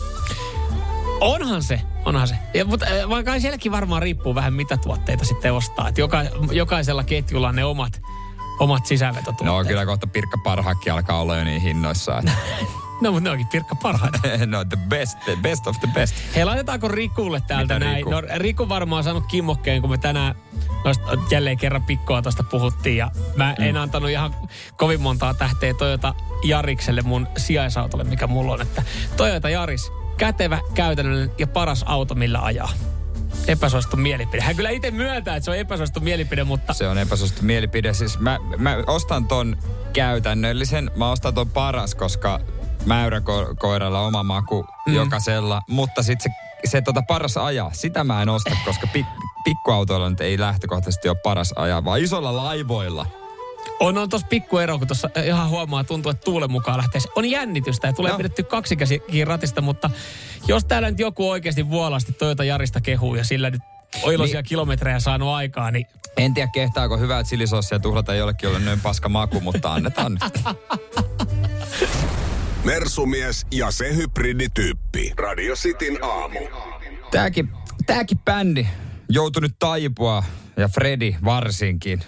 Onhan se, onhan se. Ja, mutta vaikka sielläkin varmaan riippuu vähän mitä tuotteita sitten ostaa. Et joka, jokaisella ketjulla on ne omat, omat sisävetotuotteet. No kyllä kohta Pirkka Parhakki alkaa olla jo niin hinnoissaan. [laughs] no mutta ne onkin pirkka parhaita. [laughs] no the best, the best of the best. Hei, laitetaanko Rikulle täältä Mitä näin? Riku? No Riku varmaan on saanut kimmokkeen, kun me tänään noista, jälleen kerran pikkoa tuosta puhuttiin. Ja mä Mm. en antanut ihan kovin montaa tähteä Toyota Jarikselle mun sijaisautolle, mikä mulla on. Että Toyota Jaris, kätevä, käytännöllinen ja paras auto, millä ajaa. Epäsuosittu mielipide. Hän kyllä itse myöntää, että se on epäsuosittu mielipide, mutta Se on epäsuosittu mielipide. Siis mä, mä ostan ton käytännöllisen, mä ostan ton paras, koska mäyräkoiralla oma maku mm. jokaisella. Mutta sitten se, se tota paras ajaa, sitä mä en osta, koska pik, pikkuautoilla nyt ei lähtökohtaisesti ole paras ajaa, vaan isolla laivoilla. on, on tossa pikku ero, kun tuossa ihan huomaa, tuntuu, että tuulen mukaan lähtee. On jännitystä ja tulee Joo. pidetty kaksikäsikin ratista, mutta jos täällä nyt joku oikeasti vuolasti Toyota Jarista kehuu ja sillä nyt on iloisia Niin. kilometrejä saanut aikaa, niin En tiedä kehtaako hyvää chilisossia tuhlata jollekin, jolle noin paska maku, mutta annetaan nyt. [laughs] Mersumies ja se hybridityyppi. Radio Cityn aamu. Tääkin, tääkin bändi joutui nyt taipua, ja Freddy varsinkin.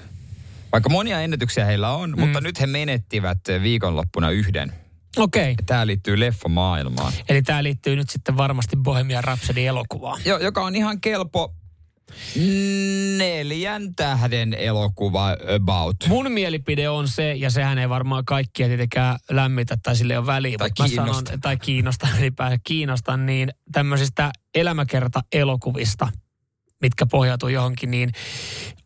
Vaikka monia ennätyksiä heillä on, mm. mutta nyt he menettivät viikonloppuna yhden. okei. Okay. Tämä liittyy leffamaailmaan. Eli tämä liittyy nyt sitten varmasti Bohemian Rhapsody elokuvaan. Jo, joka on ihan kelpo neljän tähden elokuva about. Mun mielipide on se, ja sehän ei varmaan kaikkia tietenkään lämmitä tai sille on väliä. Tai mä sanon- kiinnosta. tai kiinnosta [laughs] ylipäänsä kiinnosta, niin tämmöisistä elämäkerta-elokuvista, mitkä pohjautuu johonkin, niin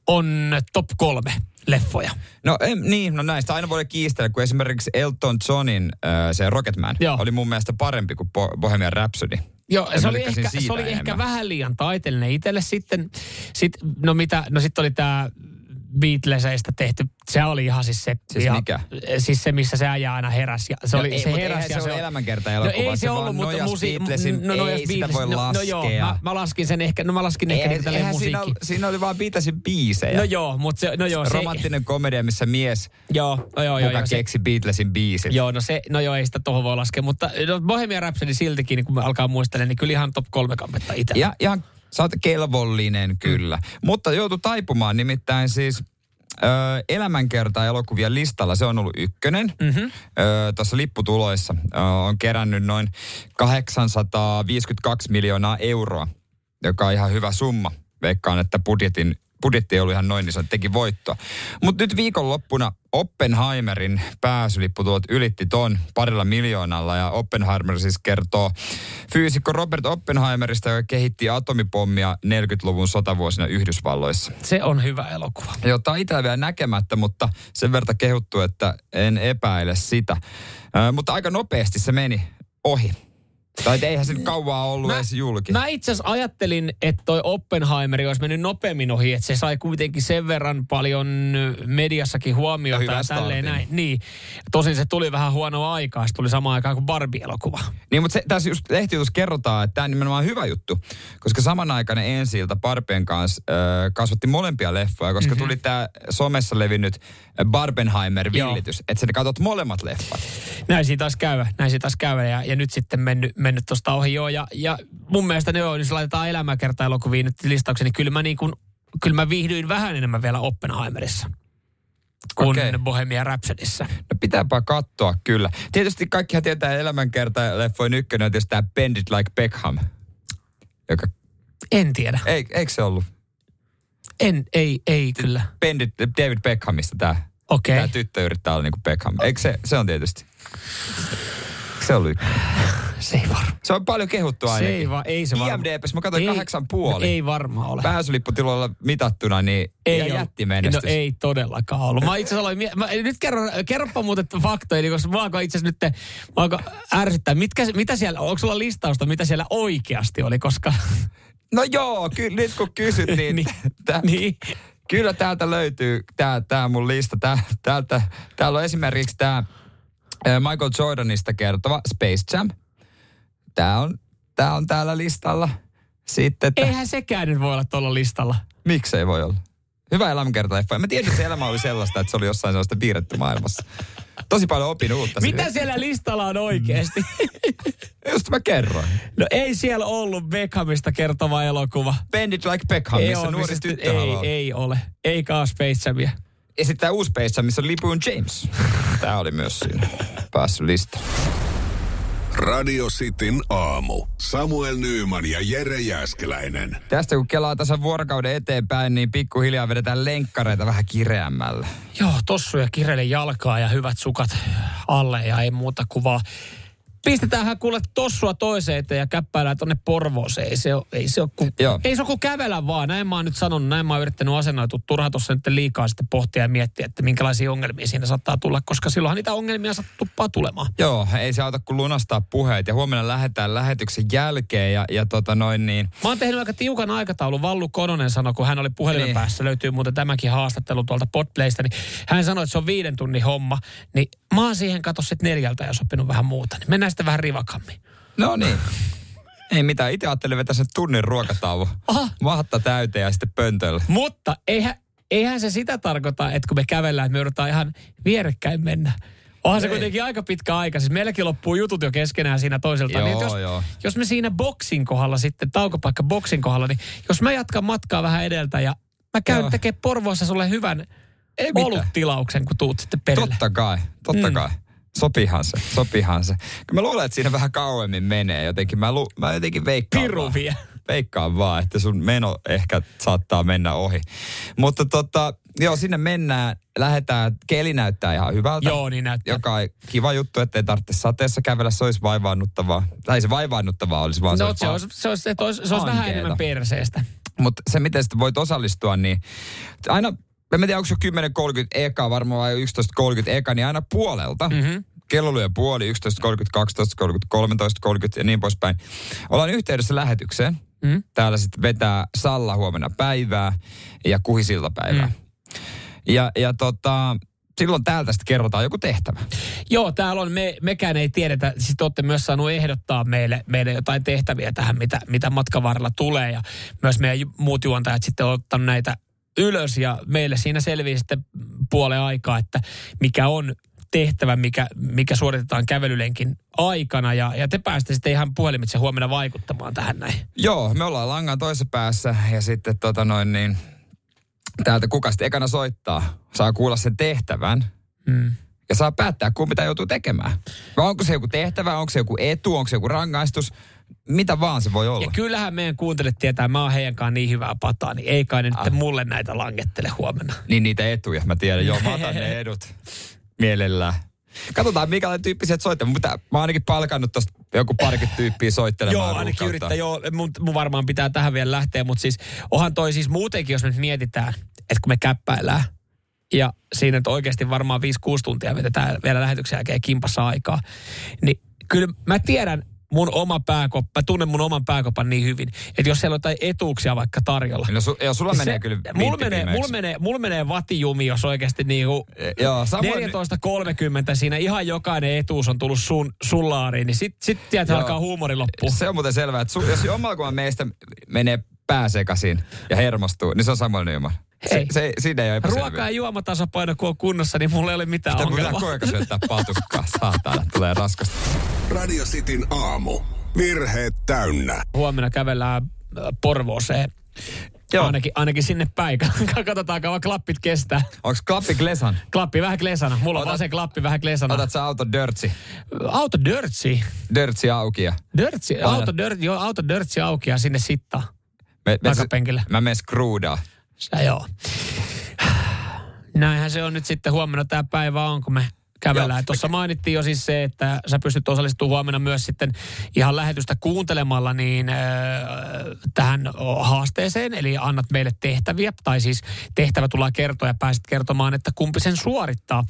on top kolme leffoja. No em, niin, no näistä aina voi kiistellä, kun esimerkiksi Elton Johnin äh, se Rocketman Joo. oli mun mielestä parempi kuin Bo- Bohemian Rhapsody. Joo, Ja se oli, ehkä, se oli ehkä vähän liian taiteellinen itselle sitten. Sit, no mitä, no sitten oli tämä Beatleseista tehty, se oli ihan siis se... Siis ihan, mikä? Siis se, missä se äijä aina heräsi. Ja se No oli, ei, se eihän ja se ole on- elämänkertaelokuva, No ei se, se ollut, mutta musi... Beatlesin- no, ei nojas sitä Beatlesin. voi no, no joo, laskea. mä, mä, laskin sen ehkä, no mä laskin ehkä Eihän, niin eihän musiikki. siinä, siinä oli vaan Beatlesin biisejä. No joo, mutta se, no joo, se, Romanttinen komedia, missä mies joo, no joo, joo, joo, se, keksi Beatlesin biisit. Joo, no se, no joo, ei sitä tuohon voi laskea, mutta no Bohemian Rhapsody siltikin, niin kun me alkaa muistella, niin kyllä ihan top kolme kampetta itse. Ja ihan, sä oot kelvollinen kyllä. Mm. Mutta joutu taipumaan nimittäin siis ö, elämänkerta elokuvien listalla. Se on ollut ykkönen. Mm-hmm. Tuossa lipputuloissa ö, on kerännyt noin 852 miljoonaa euroa, joka on ihan hyvä summa. Veikkaan, että budjetin budjetti ei ollut ihan noin, niin se teki voittoa. Mutta nyt viikonloppuna Oppenheimerin pääsylipputulot ylitti ton parilla miljoonalla ja Oppenheimer siis kertoo fyysikko Robert Oppenheimerista, joka kehitti atomipommia 40-luvun sotavuosina Yhdysvalloissa. Se on hyvä elokuva. Jota itse vielä näkemättä, mutta sen verta kehuttu, että en epäile sitä. Ö, mutta aika nopeasti se meni ohi. Tai eihän se nyt kauaa ollut edes julki. Mä itse asiassa ajattelin, että toi Oppenheimeri olisi mennyt nopeammin ohi, että se sai kuitenkin sen verran paljon mediassakin Ja huomiota ja tälleen startin. näin. Niin. Tosin se tuli vähän huonoa aikaa, se tuli samaan aikaan kuin Barbie-elokuva. Niin, mutta se, tässä just lehtijutussa kerrotaan, että tämä on nimenomaan hyvä juttu, koska samanaikainen ensi ilta Barbien kanssa äh, kasvatti molempia leffoja, koska mm-hmm. tuli tämä somessa levinnyt Barbenheimer-villitys, että sä katsot molemmat leffat. Näin siitä taas käydä, näin siitä taas käydä ja, ja nyt sitten mennyt, mennyt tuosta ohi joo. Ja, ja mun mielestä ne on, jos laitetaan elämäkerta elokuviin nyt listaukseen, niin kyllä mä, niin kuin, kyllä mä viihdyin vähän enemmän vielä Oppenheimerissa kuin okay. Bohemia Rhapsodyssä. No pitääpä katsoa kyllä. Tietysti kaikkihan tietää elämänkerta leffojen ykkönen on tietysti tämä Bend It Like Beckham. Joka, En tiedä. ei, eikö se ollut? En, ei, ei kyllä. Bend It, David Beckhamista tämä. Okei. Tämä tyttö yrittää olla niin kuin Beckham. Eikö se, se on tietysti. Se on ykkönen. Se ei varmaan. Se on paljon kehuttu ainakin. ei, va, ei se varmaan. IMDBs mä katsoin Ei- kahdeksan puoli. Ei varmaan ole. Pääsylipputiloilla mitattuna, niin ei ole. jättimenestys. No ei todellakaan ollut. Mä itse aloin, mä, nyt kerro, kerropa muuten faktoja, koska mä alkoin itse nyt mä ärsyttää. Mitkä, mitä siellä, onko sulla listausta, mitä siellä oikeasti oli, koska... [laughs] No joo, ky- nyt kun kysyt, niin, [laughs] Niin. tä- niin. kyllä täältä löytyy, tää mun lista. Tää, täältä, täällä on esimerkiksi tämä Michael Jordanista kertova Space Jam. Tää on, tää on täällä listalla. Sitten, että Eihän sekään nyt voi olla tuolla listalla. miksei voi olla. Hyvä elämänkertaleffa. Mä tiedän, että se elämä oli sellaista, että se oli jossain sellaista piirretty maailmassa. Tosi paljon opin uutta. Mitä siinä. siellä listalla on oikeasti? [laughs] Just mä kerroin. no ei siellä ollut Beckhamista kertova elokuva. Bend It Like Beckham, ei missä ole, nuori missä- tyttö ei, ei ole. Eikä Space Jamia. Space Jam, missä on LeBron James. Tämä oli myös siinä päässyt listaan. Radio Cityn aamu. Samuel Nyyman ja Jere Jäskeläinen. Tästä kun kelaa tässä vuorokauden eteenpäin, niin pikkuhiljaa vedetään lenkkareita vähän kireämmällä. Joo, tossuja kirele jalkaa ja hyvät sukat alle ja ei muuta kuvaa. Pistetäänhän kuule tossua toiseen ja käppäillään tonne Porvooseen. Ei se ole, ei se ole, kuin, Joo. ei se ole kuin kävellä vaan. Näin mä oon nyt sanonut, näin mä oon yrittänyt asennoitua. Turha tuossa nyt liikaa sitten pohtia ja miettiä, että minkälaisia ongelmia siinä saattaa tulla, koska silloinhan niitä ongelmia tuppaa tulemaan. Joo, ei se auta kuin lunastaa puheet. Ja huomenna lähdetään lähetyksen jälkeen ja, ja tota noin niin. Mä oon tehnyt aika tiukan aikataulun. Vallu Kononen sanoi, kun hän oli puhelimen Niin. päässä, löytyy muuten tämäkin haastattelu tuolta Podplaysta, niin hän sanoi, että se on viiden tunnin homma. Niin mä oon siihen kato sitten neljältä ja sopinut vähän muuta. Niin mennään sitten vähän rivakammin. No niin. Ei mitään, itse ajattelin vetää sen tunnin ruokatauon. Aha. Vahta täyteen ja sitten pöntölle. Mutta eihän, eihän se sitä tarkoita, että kun me kävellään, että me joudutaan ihan vierekkäin mennä. Onhan se Ei. kuitenkin aika pitkä aika. Siis meilläkin loppuu jutut jo keskenään siinä toiselta. Joo, niin jos, joo. jos me siinä boksin kohdalla sitten, taukopaikka boksin kohdalla, niin jos mä jatkan matkaa vähän edeltä ja mä käyn Joo. tekemään Porvoossa sulle hyvän Ei oluttilauksen, kun tuut sitten perille. Totta kai, totta Mm. kai. Sopihan se, sopihan se. Kyllä mä luulen, että siinä vähän kauemmin menee jotenkin. Mä, lu, mä jotenkin veikkaan Piru vaan. Veikkaan vaan, että sun meno ehkä saattaa mennä ohi. Mutta tota, joo, sinne mennään, lähdetään, keli näyttää ihan hyvältä. Joo, niin näyttää. Joka on kiva juttu, ettei tarvitse sateessa kävellä, se olisi vaivaannuttavaa. Tai se vaivaannuttavaa olisi vaan No se, se olisi, se olisi, se olisi, se olisi vähän enemmän perseestä. mutta se, miten sitten voit osallistua, niin aina, en tiedä, onko se 10.30 eka varmaan vai 11.30 eka, niin aina puolelta. Mm-hmm. Kello lyö puoli, 11.30, 12.30, 13.30 ja niin poispäin. Ollaan yhteydessä lähetykseen. Mm. Täällä sitten vetää Salla huomenna päivää ja Kuhisilta päivää. Mm. Ja, ja tota, silloin täältä sitten kerrotaan joku tehtävä. Joo, täällä on, me, mekään ei tiedetä, siis te olette myös saanut ehdottaa meille, meille jotain tehtäviä tähän, mitä, mitä matkan varrella tulee. Ja myös meidän muut juontajat sitten on ottanut näitä ylös ja meille siinä selviää sitten puolen aikaa, että mikä on tehtävä, mikä, mikä suoritetaan kävelylenkin aikana. Ja, ja te pääsette sitten ihan puhelimitse huomenna vaikuttamaan tähän näin. Joo, me ollaan langan toisessa päässä ja sitten tota noin niin, täältä kuka sitten ekana soittaa, saa kuulla sen tehtävän Mm. ja saa päättää, kumpi mitä joutuu tekemään. Vai onko se joku tehtävä, onko se joku etu, onko se joku rangaistus, mitä vaan se voi olla. Ja kyllähän meidän kuuntelijat tietää, mä oon heidän kanssa niin hyvää pataa, niin ei kai ne nyt mulle näitä langettele huomenna. Niin niitä etuja, mä tiedän. Joo, mä otan ne [laughs] edut mielellään. Katsotaan, minkälainen tyyppi sieltä soittaa. Mun pitää, mä oon ainakin palkannut tosta joku parikymmentä tyyppiä soittelemaan. Joo, ainakin yrittää. Joo, mun, mun varmaan pitää tähän vielä lähteä, mutta siis onhan toi siis muutenkin, jos me nyt mietitään, että kun me käppäillään ja siinä nyt oikeasti varmaan 5-6 tuntia vetetään vielä lähetyksen jälkeen kimpassa aikaa, niin kyllä mä tiedän mun oma pääkoppa, tunnen mun oman pääkopan niin hyvin, että jos siellä on jotain etuuksia vaikka tarjolla. No, su, joo, sulla menee kyllä mulla menee, mulla menee, mulla menee vatijumi, jos oikeasti niinku Joo, samoin... 14.30 siinä ihan jokainen etuus on tullut sun, sun laariin, niin sit, sit tiedät, Joo. alkaa huumori loppua. Se on muuten selvää, että su, jos jommalkumman meistä menee pää sekaisin ja hermostuu, niin se on samanlainen ilman. Se, Hei. se, siinä ei ole Ruoka- ja juomatasapaino kun on kunnossa, niin mulla ei ole mitään Pitää pitää ongelmaa. ajan syöttää patukkaa, saatana, tulee raskasta. Radio Cityn aamu. Virheet täynnä. Huomenna kävellään äh, Porvooseen. Joo. Ainakin, ainakin sinne päin. [laughs] Katsotaan, kauan klappit kestää. Onks klappi Glesan? Klappi vähän klesana. Mulla on Otat- vasen klappi vähän klesana. Otat sä auto dörtsi? Auto dörtsi. Dörtsi auki ja... Dörtsi. Painat- Auto, dörtsi, joo, auto dörtsi auki ja sinne sittaa. Me, me, Takapenkille. Mä menen skruudaa. Se joo. Näinhän se on nyt sitten huomenna tämä päivä on, kun me kävellään. Tuossa mainittiin jo siis se, että sä pystyt osallistumaan huomenna myös sitten ihan lähetystä kuuntelemalla niin äh, tähän haasteeseen. Eli annat meille tehtäviä, tai siis tehtävä tullaan kertoa ja pääset kertomaan, että kumpi sen suorittaa.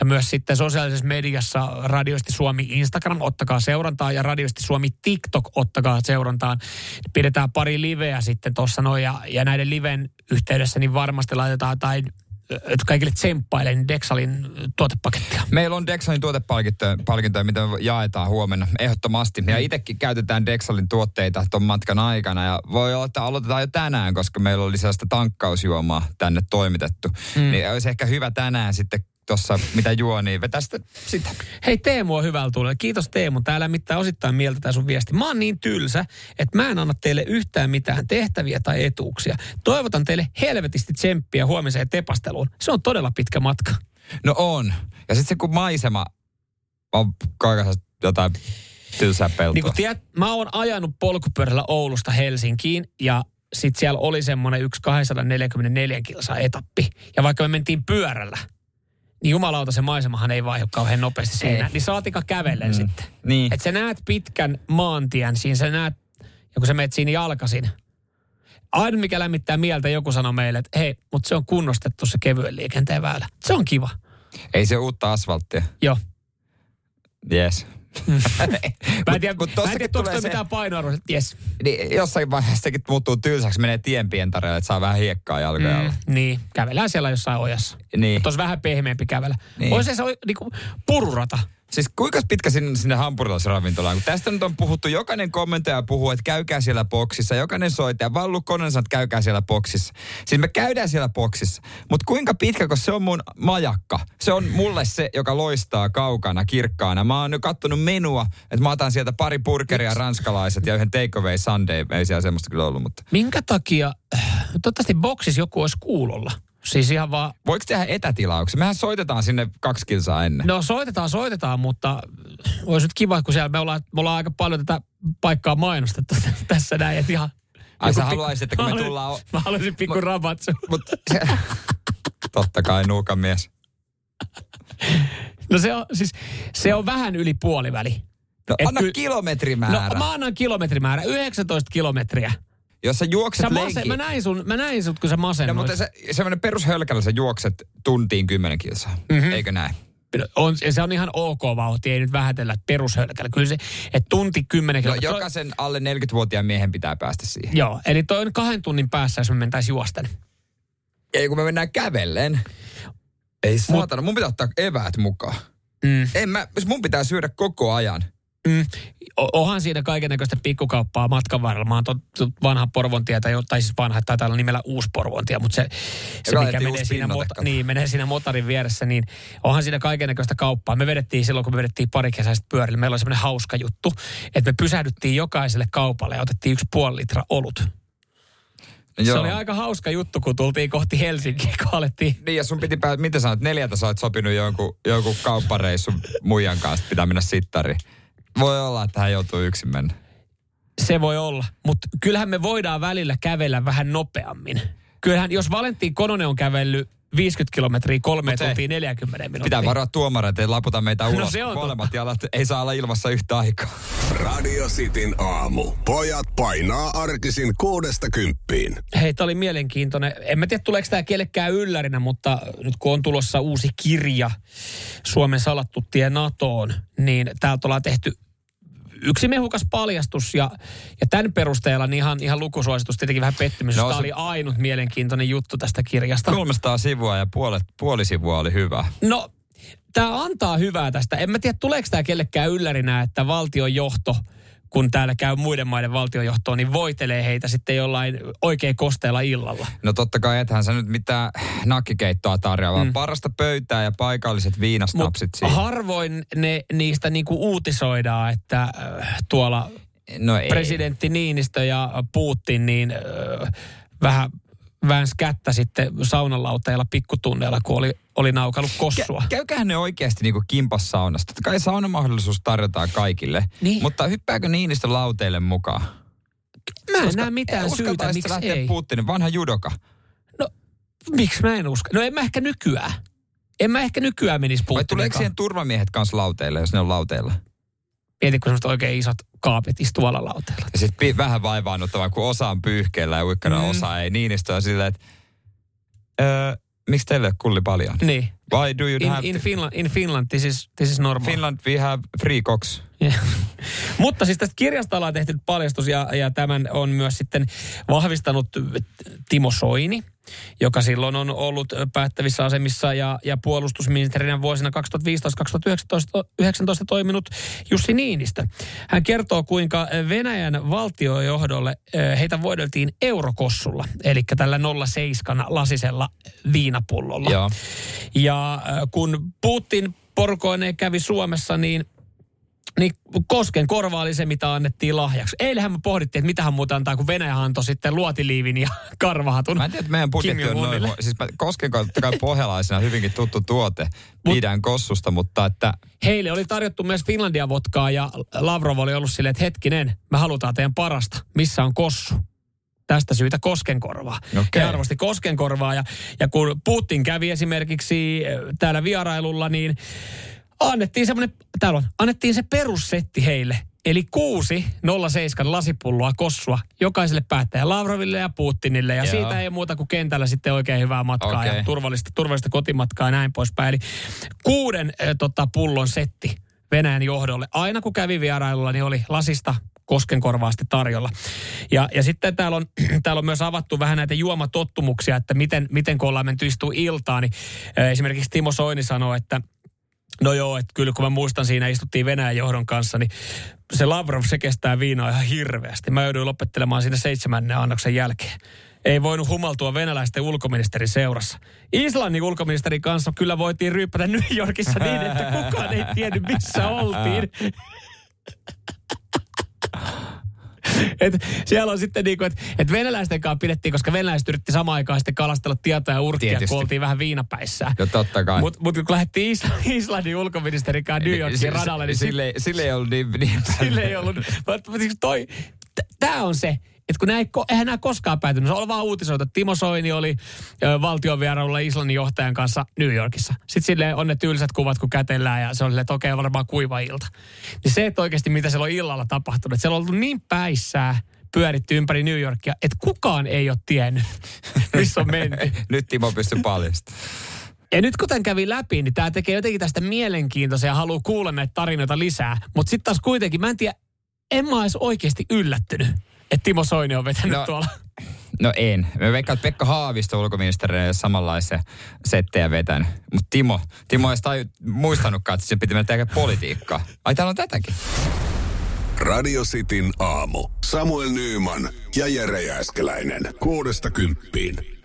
Ja myös sitten sosiaalisessa mediassa Radioisti Suomi Instagram, ottakaa seurantaa, ja Radioisti Suomi TikTok, ottakaa seurantaan. Pidetään pari liveä sitten tuossa noin, ja, ja näiden liven yhteydessä niin varmasti laitetaan tai että kaikille tsemppailee niin Dexalin tuotepakettia. Meillä on Dexalin tuotepalkintoja, palkintoja, mitä me jaetaan huomenna ehdottomasti. Ja itsekin käytetään Dexalin tuotteita tuon matkan aikana. Ja voi olla, että aloitetaan jo tänään, koska meillä oli sellaista tankkausjuomaa tänne toimitettu. Mm. Niin olisi ehkä hyvä tänään sitten tuossa, mitä juo, niin vetää sitä, sitä. Hei Teemu on hyvällä tuulella. Kiitos Teemu. Täällä mitään osittain mieltä tämä sun viesti. Mä oon niin tylsä, että mä en anna teille yhtään mitään tehtäviä tai etuuksia. Toivotan teille helvetisti tsemppiä huomiseen tepasteluun. Se on todella pitkä matka. No on. Ja sitten se kun maisema on kaikessa jotain tylsää peltoa. Niin kun tiedät, mä oon ajanut polkupyörällä Oulusta Helsinkiin ja sit siellä oli semmoinen yksi 244 kilsa etappi. Ja vaikka me mentiin pyörällä, niin jumalauta se maisemahan ei vaihdu kauhean nopeasti siinä. Ei. Niin saatika kävellen mm. sitten. Niin. Että sä näet pitkän maantien, siinä sä näet, ja kun sä menet siinä jalkasin, aina mikä lämmittää mieltä, joku sanoo meille, että hei, mutta se on kunnostettu se kevyen liikenteen väylä. Se on kiva. Ei se uutta asfalttia. Joo. Yes. [laughs] Mä en tiedä, mut mä en tiedä toi se- mitään painoarvoa. Yes. Niin jossain vaiheessa sekin muuttuu tylsäksi, menee tienpientareelle, että saa vähän hiekkaa jalkoja alla. Mm, niin, kävellään siellä jossain ojassa. Niin. Tuossa vähän pehmeämpi kävellä. Niin. Niin. Olisi se niinku pururata. Siis kuinka pitkä sinne, sinne hampurilaisravintolaan? Kun tästä nyt on puhuttu, jokainen kommentoija puhuu, että käykää siellä boksissa. Jokainen soittaja, Vallu Konen sanoo, että käykää siellä boksissa. Siis me käydään siellä boksissa. Mutta kuinka pitkä, kun se on mun majakka. Se on mulle se, joka loistaa kaukana, kirkkaana. Mä oon nyt kattonut menua, että mä otan sieltä pari burgeria, ranskalaiset ja yhden takeaway sunday. Ei siellä semmoista kyllä ollut, mutta... Minkä takia, äh, toivottavasti boksissa joku olisi kuulolla. Siis ihan vaan, Voiko tehdä etätilauksen? Mehän soitetaan sinne kaksi kilsaa ennen. no soitetaan, soitetaan, mutta olisi nyt kiva, kun siellä me ollaan, me ollaan aika paljon tätä paikkaa mainostettu [laughs] tässä näin, että ihan... Ai sä haluaisit, että kun me haluaisin- tullaan... o- Mä haluaisin pikku Mut- rabatsu. Mutta se... Totta kai nuukan mies. No se on, siis, se on vähän yli puoliväli. No, Et anna ky- kilometrimäärä. No mä annan kilometrimäärä, 19 kilometriä. Jos sä juokset Sä lenki... mase, mä, näin sun, mä näin sut, kun sä No, masennoit. mutta se, semmoinen perushölkällä sä juokset tuntiin 10 kilsaa. Mhm. Mm-hmm. Eikö näin? on, se on ihan ok vauhti, ei nyt vähätellä perushölkällä. Kyllä se, että tunti 10 No, kilometriä. jokaisen alle 40-vuotiaan miehen pitää päästä siihen. Joo, eli toi on kahden tunnin päässä, jos me mentäisiin juosten. Ei kun me mennään kävellen. Ei saatana, mun pitää ottaa eväät mukaan. Mm. En mä, mun pitää syödä koko ajan. Mm. Onhan siinä kaiken näköistä pikkukauppaa matkan varrella. Mä oon tot, tot vanha Porvontie, tai, tai siis vanha, taitaa olla nimellä uusi Porvontie, mutta se, se mikä menee siinä, mot, niin, menee siinä motarin vieressä, niin onhan siinä kaiken näköistä kauppaa. Me vedettiin silloin, kun me vedettiin pari kesäistä pyörille, meillä oli semmoinen hauska juttu, että me pysähdyttiin jokaiselle kaupalle ja otettiin yksi puoli litra olut. No, Se oli aika hauska juttu, kun tultiin kohti Helsinkiä, kun alettiin Niin, ja sun piti pää, mitä sanoit, neljältä sä oot sopinut jonkun, jonkun kauppareissun muijan kanssa, pitää mennä sittariin. Voi olla, että hän joutuu yksin mennä. Se voi olla, mutta kyllähän me voidaan välillä kävellä vähän nopeammin. Kyllähän, jos Valentin Kononen on kävellyt 50 kilometriä kolme Mut ei. tuntia 40 minuuttia. Pitää varoa tuomareita, ei laputa meitä [laughs] No ulos. se on Molemmat jalat ei saa olla ilmassa yhtä aikaa. Radio Cityn aamu. Pojat painaa arkisin kuudesta kymppiin. Hei, tämä oli mielenkiintoinen. En mä tiedä, tuleeko tämä kellekään yllärinä, mutta nyt kun on tulossa uusi kirja Suomen salattu tie NATOon, niin täältä ollaan tehty yksi mehukas paljastus ja, ja tämän perusteella niin ihan, ihan lukusuositus tietenkin vähän pettymys. No No, se- Tämä oli ainut mielenkiintoinen juttu tästä kirjasta. 300 sivua ja puolet, puoli sivua oli hyvä. No, tämä antaa hyvää tästä. En mä tiedä, tuleeko tämä kellekään yllärinä, että valtion johto, kun täällä käy muiden maiden valtionjohtoon, niin voitelee heitä sitten jollain oikein kosteella illalla. No totta kai ethän sä nyt mitään nakkikeittoa tarjoa, vaan mm. parasta pöytää ja paikalliset viinasnapsit Mutta siihen. harvoin ne, niistä niinku uutisoidaan, että äh, tuolla No ei. presidentti Niinistö ja Putin niin äh, vähän väänsi kättä sitten saunalauteilla pikkutunneilla, kun oli, oli naukallut kossua. Kä- käyköhän ne oikeasti niinku kimpas saunasta. Totta kai saunamahdollisuus tarjotaan kaikille. Niin. Mutta hyppääkö Niinistö lauteille mukaan? Mä en näe mitään syytä, miksi lähteä ei. Putinin, vanha judoka. No, miksi mä en usko? No en mä ehkä nykyään. En mä ehkä nykyään menisi Vai Putinin tuleeko siihen turvamiehet kanssa lauteille, jos ne on lauteilla? Mieti, kun semmoiset oikein isot kaapit istuu lauteilla. Ja sitten vähän vaivaannuttavaa, kun osa on pyyhkeellä ja uikkana mm. osa ei. Niinistö on silleen, että öö, miksi teille ei ole kulli paljon? Niin. Why do you In, have in, to? Finland, in Finland this is, this is normal. Finland we have free cocks. Ja. [laughs] Mutta siis tästä kirjasta ollaan tehty paljastus ja, ja tämän on myös sitten vahvistanut Timo Soini, joka silloin on ollut päättävissä asemissa ja, ja puolustusministerinä vuosina 2015-2019 toiminut Jussi Niinistö. Hän kertoo, kuinka Venäjän valtiojohdolle heitä voideltiin eurokossulla, eli tällä 07 lasisella viinapullolla. Joo. Ja kun Putin porukoineen kävi Suomessa, niin niin Kosken korva oli se, mitä annettiin lahjaksi. Eilähän me pohdittiin, että mitähän muuta antaa, kun Venäjä antoi sitten luotiliivin ja [laughs] karvahatun. Mä en tiedä, että meidän budjetti on noin. Siis mä Kosken totta kai pohjalaisena hyvinkin tuttu tuote. Pidän kossusta, mutta että Heille oli tarjottu myös Finlandia vodkaa ja Lavrov oli ollut silleen, että hetkinen, me halutaan teidän parasta. Missä on kossu? Tästä syytä Koskenkorvaa. Okei. He arvosti Koskenkorvaa ja, ja kun Putin kävi esimerkiksi äh, täällä vierailulla, niin annettiin semmoinen, täällä on, annettiin se perussetti heille. Eli kuusi 07 lasipulloa kossua jokaiselle päättäjä Lavroville ja Putinille. Ja Joo. siitä ei muuta kuin kentällä sitten oikein hyvää matkaa Okei. ja turvallista, turvallista kotimatkaa ja näin poispäin. Eli kuuden äh, tota, pullon setti Venäjän johdolle. Aina kun kävi vierailulla, niin oli lasista koskenkorvaa sitten tarjolla. Ja, ja sitten täällä on, [clears throat] täällä on myös avattu vähän näitä juomatottumuksia, että miten, miten kun ollaan menty iltaan, niin äh, esimerkiksi Timo Soini sanoi, että No joo, että kyllä kun mä muistan siinä istuttiin Venäjän johdon kanssa, niin se Lavrov, se kestää viinaa ihan hirveästi. Mä jouduin lopettelemaan siinä seitsemännen annoksen jälkeen. Ei voinut humaltua venäläisten ulkoministerin seurassa. Islannin ulkoministerin kanssa kyllä voitiin ryyppätä New Yorkissa niin, että kukaan ei tiennyt missä oltiin. [laughs] [laughs] Et siellä on sitten niin kuin, että et venäläisten kanssa pidettiin, koska venäläiset yritti samaan aikaan sitten kalastella tietoa ja urkia, Tietysti. kun oltiin vähän viinapäissään. jo totta kai. Mutta mut kun lähdettiin Islannin, Islannin ulkoministerin kanssa New Yorkin radalle, niin sille, sille ei ollut niin, niin [laughs] sille ei ollut. Mutta siis toi, tämä on se, että kun näin, eihän nämä koskaan päätynyt. Se on vaan uutisoitu, että Timo Soini oli valtionvierailulla Islannin johtajan kanssa New Yorkissa. Sitten sille on ne tylsät kuvat, kun kätellään ja se on silleen, että okei, varmaan kuiva ilta. Niin se, että oikeasti mitä siellä on illalla tapahtunut, että siellä on ollut niin päissää pyöritty ympäri New Yorkia, että kukaan ei ole tiennyt, [laughs] missä on menty. [laughs] Nyt Timo pystyy paljastamaan. Ja nyt kun tämän kävi läpi, niin tämä tekee jotenkin tästä mielenkiintoisen ja haluaa kuulla näitä tarinoita lisää. Mutta sitten taas kuitenkin, mä en tiedä, en mä olisi oikeasti yllättynyt, että Timo Soini on vetänyt No, tuolla. No en. Mä veikkaan, että Pekka Haavisto ulkoministerinä ei ole samanlaisia settejä vetänyt. Mutta Timo, Timo ei taju- muistanutkaan, että se piti mennä tehdä politiikkaa. Ai täällä on tätäkin. Radio Cityn aamu. Samuel Nyyman ja Jere Jääskeläinen. Kuudesta kymppiin.